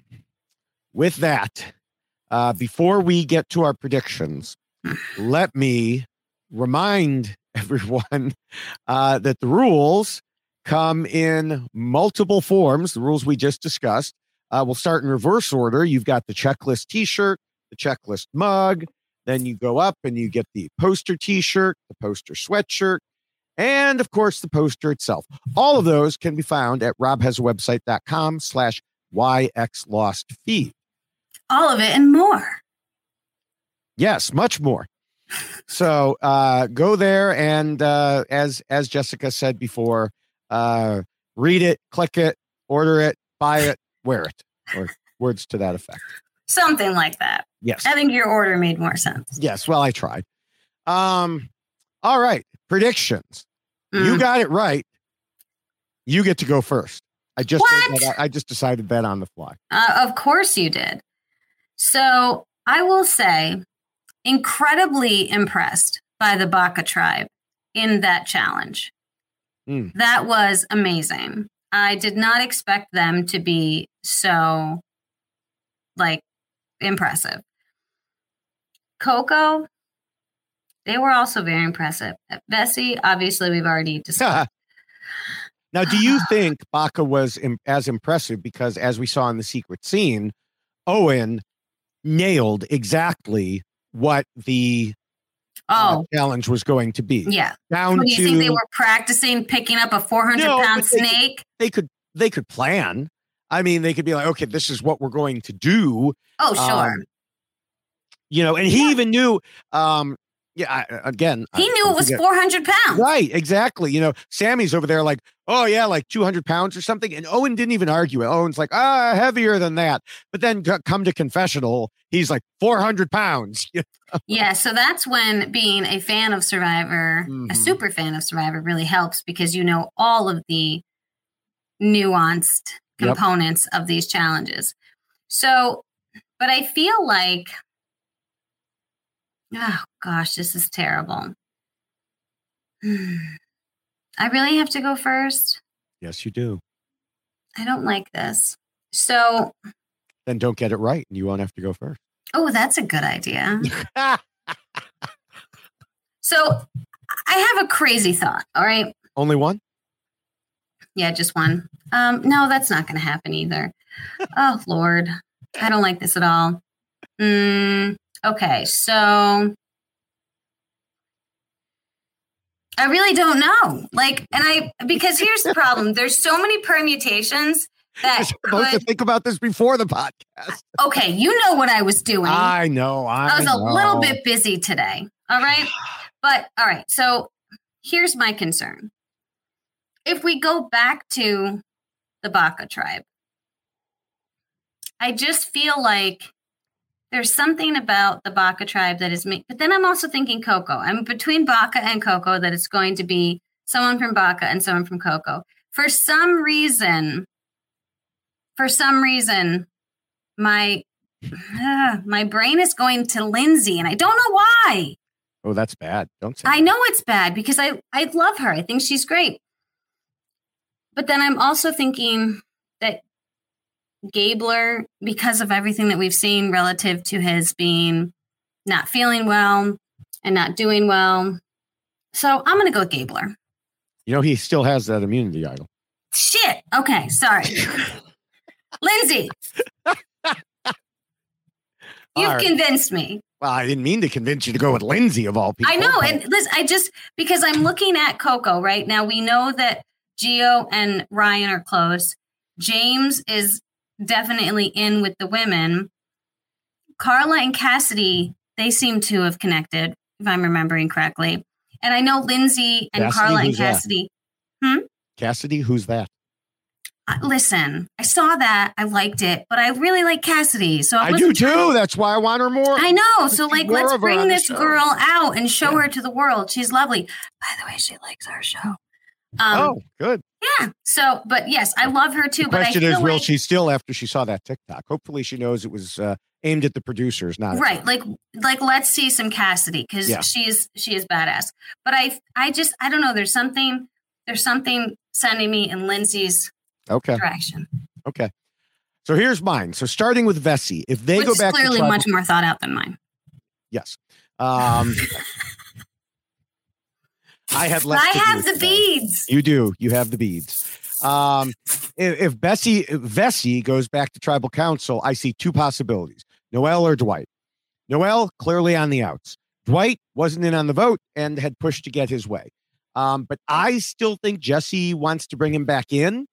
Speaker 4: with that, uh, before we get to our predictions, let me remind everyone uh, that the rules come in multiple forms. The rules we just discussed. Uh, we'll start in reverse order. You've got the checklist t shirt, the checklist mug. Then you go up and you get the poster t shirt, the poster sweatshirt, and of course the poster itself. All of those can be found at robhasawebsite.com slash yxlostfeed.
Speaker 5: All of it and more.
Speaker 4: Yes, much more. So uh, go there and uh, as as Jessica said before, uh, read it, click it, order it, buy it, wear it, or words to that effect.
Speaker 5: Something like that.
Speaker 4: Yes.
Speaker 5: I think your order made more sense.
Speaker 4: Yes. Well, I tried. Um. All right. Predictions. You
Speaker 5: Mm.
Speaker 4: got it right. You get to go first. I just
Speaker 5: what?
Speaker 4: I just decided that on the fly.
Speaker 5: Uh, of course you did. So I will say, incredibly impressed by the Baka tribe in that challenge.
Speaker 4: Mm.
Speaker 5: That was amazing. I did not expect them to be so like impressive. Coco, they were also very impressive. Vesi, obviously, we've already discussed.
Speaker 4: Now, do you think Baka was Im- as impressive because, as we saw in the secret scene, Owen nailed exactly what the uh,
Speaker 5: Oh,
Speaker 4: challenge was going to be?
Speaker 5: yeah.
Speaker 4: Down
Speaker 5: do you
Speaker 4: to
Speaker 5: think they were practicing picking up a 400
Speaker 4: No,
Speaker 5: pound
Speaker 4: but they
Speaker 5: snake?
Speaker 4: they could they could plan. I mean, they could be like, okay, this is what we're going to do.
Speaker 5: Oh, sure.
Speaker 4: Um, you know, and he even knew. Um, yeah, I, again,
Speaker 5: he knew
Speaker 4: I
Speaker 5: it was
Speaker 4: forget-
Speaker 5: 400 pounds.
Speaker 4: Right, exactly. You know, Sami's over there like, oh yeah, like 200 pounds or something. And Owen didn't even argue it. Owen's like, ah, heavier than that. But then come to confessional, he's like 400 pounds.
Speaker 5: Yeah, so that's when being a fan of Survivor, a
Speaker 4: Mhm.
Speaker 5: super fan of Survivor, really helps because you know all of the nuanced
Speaker 4: Yep.
Speaker 5: components of these challenges. So, but I feel like, oh gosh, this is terrible. I really have to go first.
Speaker 4: yes, you do.
Speaker 5: I don't like this. So,
Speaker 4: Then don't get it right, and you won't have to go first.
Speaker 5: oh, that's a good idea. so, I have a crazy thought. All right.
Speaker 4: Only one.
Speaker 5: Yeah, just one. Um, no, that's not going to happen either. Oh Lord, I don't like this at all. Mm, Okay, so I really don't know. Like, and I because here's the problem: there's so many permutations that
Speaker 4: You're supposed to think about this before the podcast.
Speaker 5: Okay, you know what I was doing.
Speaker 4: I know. I,
Speaker 5: I was a little bit busy today. All right. But all right. So here's my concern. If we go back to the Baka tribe, I just feel like there's something about the Baka tribe that is me. But then I'm also thinking Coco. I'm between Baka and Coco that it's going to be someone from Baka and someone from Coco. For some reason, for some reason, my uh, my brain is going to Lindsay, and I don't know why.
Speaker 4: Oh, that's bad. Don't say.
Speaker 5: I know it's bad because I I love her. I think she's great. But then I'm also thinking that Gabler, because of everything that we've seen relative to his being not feeling well and not doing well. So I'm going to go with Gabler.
Speaker 4: You know, he still has that immunity idol.
Speaker 5: Shit. Okay. Sorry. Lindsay, you've
Speaker 4: right.
Speaker 5: convinced me.
Speaker 4: Well, I didn't mean to convince you to go with Lindsay of all people.
Speaker 5: I know. And listen, I just, because I'm looking at Coco right now, we know that Geo and Ryan are close. James is definitely in with the women. Karla and Cassidy, they seem to have connected, if I'm remembering correctly. And I know Lindsay and
Speaker 4: Cassidy,
Speaker 5: Karla and
Speaker 4: that?
Speaker 5: Cassidy. Hmm?
Speaker 4: Cassidy, who's that?
Speaker 5: Uh, Listen, I saw that. I liked it, but I really like Cassidy. So
Speaker 4: I do too.
Speaker 5: trying-
Speaker 4: That's why I want her more.
Speaker 5: I know. So, like, let's
Speaker 4: of her on
Speaker 5: bring this girl out and show her to the world. She's lovely. By the way, she likes our show. Um,
Speaker 4: oh, good.
Speaker 5: Yeah. So, but yes, I love her too.
Speaker 4: The
Speaker 5: but I
Speaker 4: question is, will
Speaker 5: like,
Speaker 4: she still after she saw that TikTok? Hopefully, she knows it was uh, aimed at the producers, not
Speaker 5: right? Like, like let's see some Cassidy because
Speaker 4: Yeah.
Speaker 5: she is she is badass. But I, I just I don't know. There's something there's something sending me in Lindsay's
Speaker 4: Okay.
Speaker 5: direction,
Speaker 4: Okay. So here's mine. So starting with Vesi, if they
Speaker 5: which
Speaker 4: go back
Speaker 5: clearly much more thought out than mine.
Speaker 4: yes. Um, I had less.
Speaker 5: I have the
Speaker 4: today.
Speaker 5: beads.
Speaker 4: You do. You have the beads. Um, if, if Vesi if Vesi goes back to tribal council, I see two possibilities: Noelle or Dwight. Noelle clearly on the outs. Dwight wasn't in on the vote and had pushed to get his way. Um, but I still think Jesse wants to bring him back in,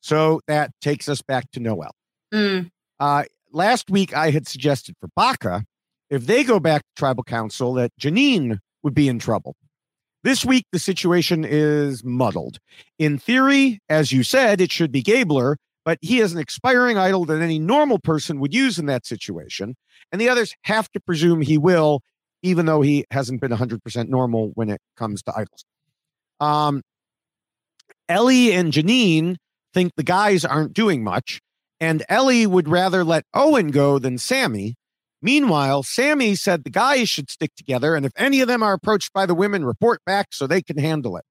Speaker 4: so that takes us back to Noelle.
Speaker 5: Mm.
Speaker 4: Uh, last week, I had suggested for Baka, if they go back to tribal council, that Jeanine would be in trouble. This week, the situation is muddled. In theory, as you said, it should be Gabler, but he is an expiring idol that any normal person would use in that situation. And the others have to presume he will, even though he hasn't been 100% normal when it comes to idols. Um, Elie and Jeanine think the guys aren't doing much, and Elie would rather let Owen go than Sami. Meanwhile, Sami said the guys should stick together, and if any of them are approached by the women, report back so they can handle it.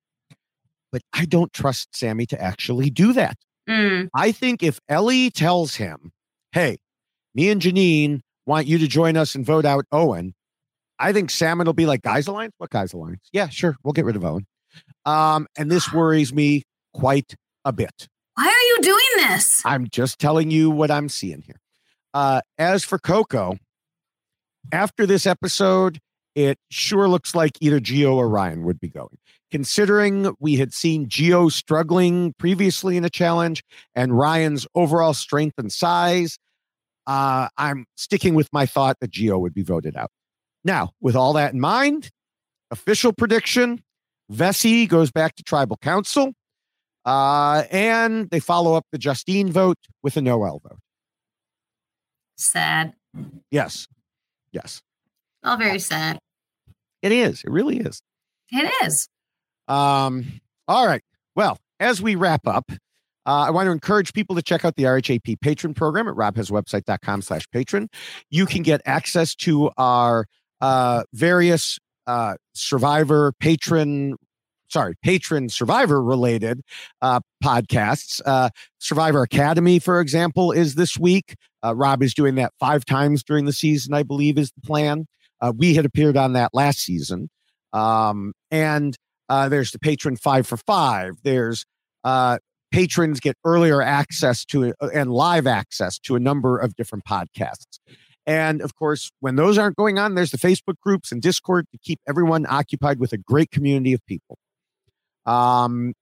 Speaker 4: But I don't trust Sami to actually do that.
Speaker 5: Mm.
Speaker 4: I think if Elie tells him, hey, me and Jeanine want you to join us and vote out Owen, I think Sami will be like, Guys Alliance? What Guys Alliance? Yeah, sure. We'll get rid of Owen. Um, and this worries me quite a bit.
Speaker 5: Why are you doing this?
Speaker 4: I'm just telling you what I'm seeing here. Uh, as for Coco, after this episode, it sure looks like either Geo or Ryan would be going. Considering we had seen Geo struggling previously in a challenge and Ryan's overall strength and size, uh, I'm sticking with my thought that Geo would be voted out. Now, with all that in mind, official prediction Vesi goes back to tribal council. Uh, and they follow up the Justine vote with a Noelle vote.
Speaker 5: Sad.
Speaker 4: Yes. Yes.
Speaker 5: All very sad.
Speaker 4: It is. It really is.
Speaker 5: It is.
Speaker 4: Um, all right. Well, as we wrap up, uh, I want to encourage people to check out the RHAP patron program at robhaswebsite.com slash patron. You can get access to our uh, various uh, survivor patron sorry, patron survivor related uh, podcasts. Uh, survivor Academy, for example, is this week. Uh, Rob is doing that five times during the season, I believe, is the plan. Uh, we had appeared on that last season. Um, and uh, there's the patron five for five. There's uh, patrons get earlier access to and live access to a number of different podcasts. And of course, when those aren't going on, there's the Facebook groups and Discord to keep everyone occupied with a great community of people. Um,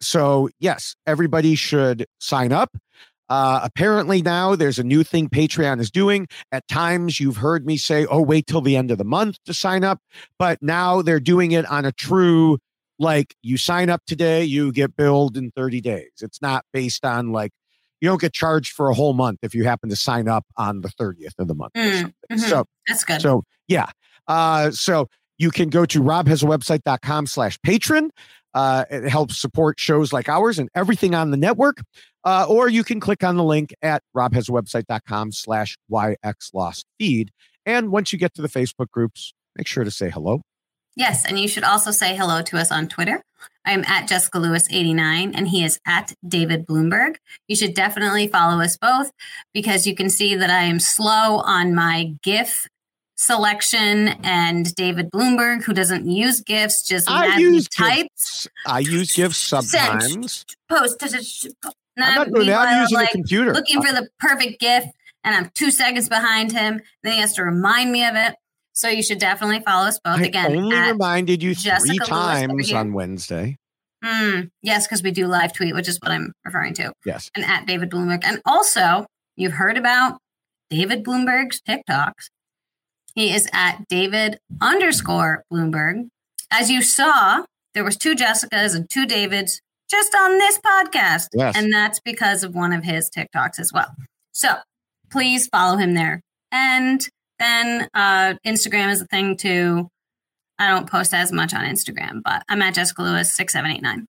Speaker 4: so yes, everybody should sign up. Uh, apparently now there's a new thing Patreon is doing. At times you've heard me say, "Oh, wait till the end of the month to sign up," but now they're doing it on a true like you sign up today, you get billed in 30 days. It's not based on like you don't get charged for a whole month if you happen to sign up on the 30th of the month. or
Speaker 5: mm-hmm.
Speaker 4: So
Speaker 5: That's good.
Speaker 4: So yeah. Uh, so you can go to robhasawebsite.com slash patron. Uh, it helps support shows like ours and everything on the network. Uh, or you can click on the link at robhasawebsite.com slash yxlost feed. And once you get to the Facebook groups, make sure to say hello.
Speaker 5: Yes, and you should also say hello to us on Twitter. I am at Jessica Lewis 89 and he is at David Bloomberg. You should definitely follow us both because you can see that I am slow on my GIF selection and David Bloomberg, who doesn't use GIFs, just
Speaker 4: I use
Speaker 5: types,
Speaker 4: I use GIFs sometimes.
Speaker 5: post, to- to-
Speaker 4: I'm not. I'm using
Speaker 5: like,
Speaker 4: computer.
Speaker 5: Looking for the perfect GIF, and I'm two seconds behind him. Then he has to remind me of it. So you should definitely follow us both
Speaker 4: I
Speaker 5: again.
Speaker 4: only reminded you
Speaker 5: Jessica
Speaker 4: three times on Wednesday.
Speaker 5: Mm, yes, because we do live tweet, which is what I'm referring to.
Speaker 4: Yes.
Speaker 5: And at David Bloomberg. And also, you've heard about David Bloomberg's TikToks. He is at David underscore Bloomberg. As you saw, there was two Jessicas and two Davids just on this podcast.
Speaker 12: Yes.
Speaker 5: And that's because of one of his TikToks as well. So please follow him there. And then uh, Instagram is a thing too. I don't post as much on Instagram, but I'm at Jessica Lewis six seven eight nine.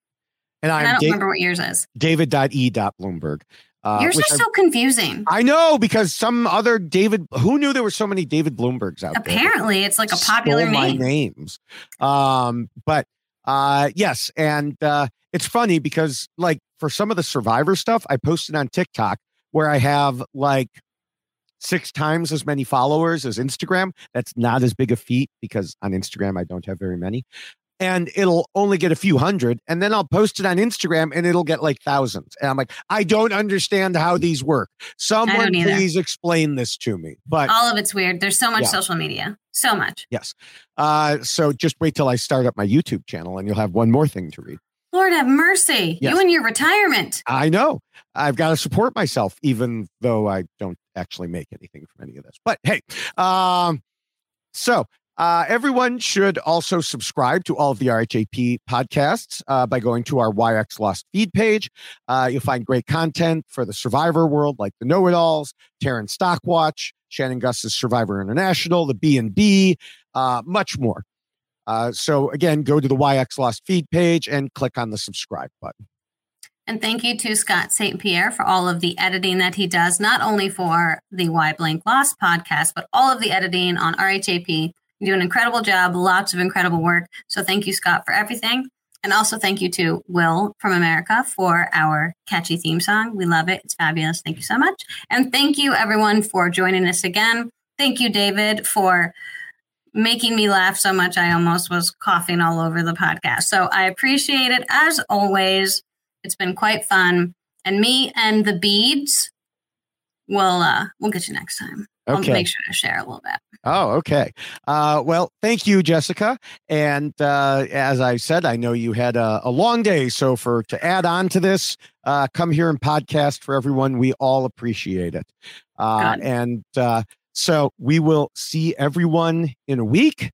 Speaker 4: And
Speaker 5: And I don't
Speaker 4: Da-
Speaker 5: remember what yours is.
Speaker 4: David.e.bloomberg. Uh,
Speaker 5: Yours are
Speaker 4: I-
Speaker 5: so confusing.
Speaker 4: I know because some other David, who knew there were so many David Bloombergs out there?
Speaker 5: Apparently, it's like a popular
Speaker 4: Stole my
Speaker 5: name.
Speaker 4: names. Um, but uh, yes, and uh, it's funny because like for some of the Survivor stuff, I posted on TikTok where I have like six times as many followers as Instagram. That's not as big a feat because on Instagram I don't have very many. And it'll only get a few hundred, and then I'll post it on Instagram, and it'll get like thousands. And I'm like, I don't understand how these work. Someone please explain this to me. But
Speaker 5: All of it's weird. There's so much
Speaker 4: Yeah.
Speaker 5: social media. So much.
Speaker 4: Yes. Uh, so just wait till I start up my YouTube channel and you'll have one more thing to read.
Speaker 5: Lord have mercy.
Speaker 4: Yes.
Speaker 5: You and your retirement.
Speaker 4: I know I've got to support myself, even though I don't actually make anything from any of this. But hey, um, so uh, everyone should also subscribe to all of the RHAP podcasts uh, by going to our YX Lost feed page. Uh, you'll find great content for the Survivor world, like the Know It Alls, Taryn Stockwatch, Shannon Gaitz's Survivor International, the B and B, uh, much more. Uh, so again, go to the YX Lost feed page and click on the subscribe button.
Speaker 5: And thank you to Scott St. Pierre for all of the editing that he does, not only for the Why Blank Lost podcast, but all of the editing on RHAP. You do an incredible job, lots of incredible work. So thank you, Scott, for everything. And also thank you to Will from America for our catchy theme song. We love it. It's fabulous. Thank you so much. And thank you, everyone, for joining us again. Thank you, David, for making me laugh so much I almost was coughing all over the podcast. So I appreciate it as always. It's been quite fun. And me and the beads will uh we'll get you next time.
Speaker 4: Okay.
Speaker 5: I'll make sure to share a little bit.
Speaker 4: Oh, okay. Uh, well, thank you, Jessica. And uh, as I said, I know you had a, a long day. So for to add on to this, uh, come here and podcast for everyone. We all appreciate it. Uh, and uh, so we will see everyone in a week.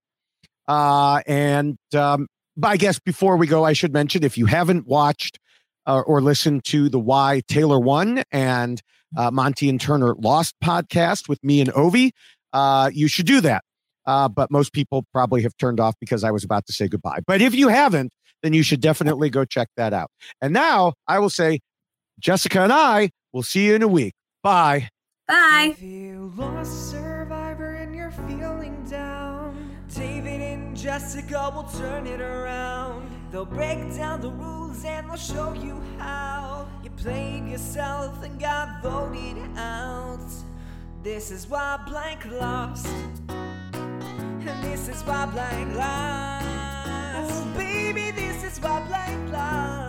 Speaker 4: Uh, and um, but I guess before we go, I should mention if you haven't watched uh, or listened to the Why Taylor One and uh, Monty and Turner Lost podcast with me and Ovi, uh, you should do that. Uh, but most people probably have turned off because I was about to say goodbye. But if you haven't, then you should definitely go check that out. And now I will say, Jessica and I will see you in a week. Bye.
Speaker 5: Bye.
Speaker 3: If you lost survivor and you're feeling down, David and Jessica will turn it around. They'll break down the rules and they'll show you how. You played yourself and got voted out. This is why blank lost. And this is why blank lost. Baby, this is why blank lost.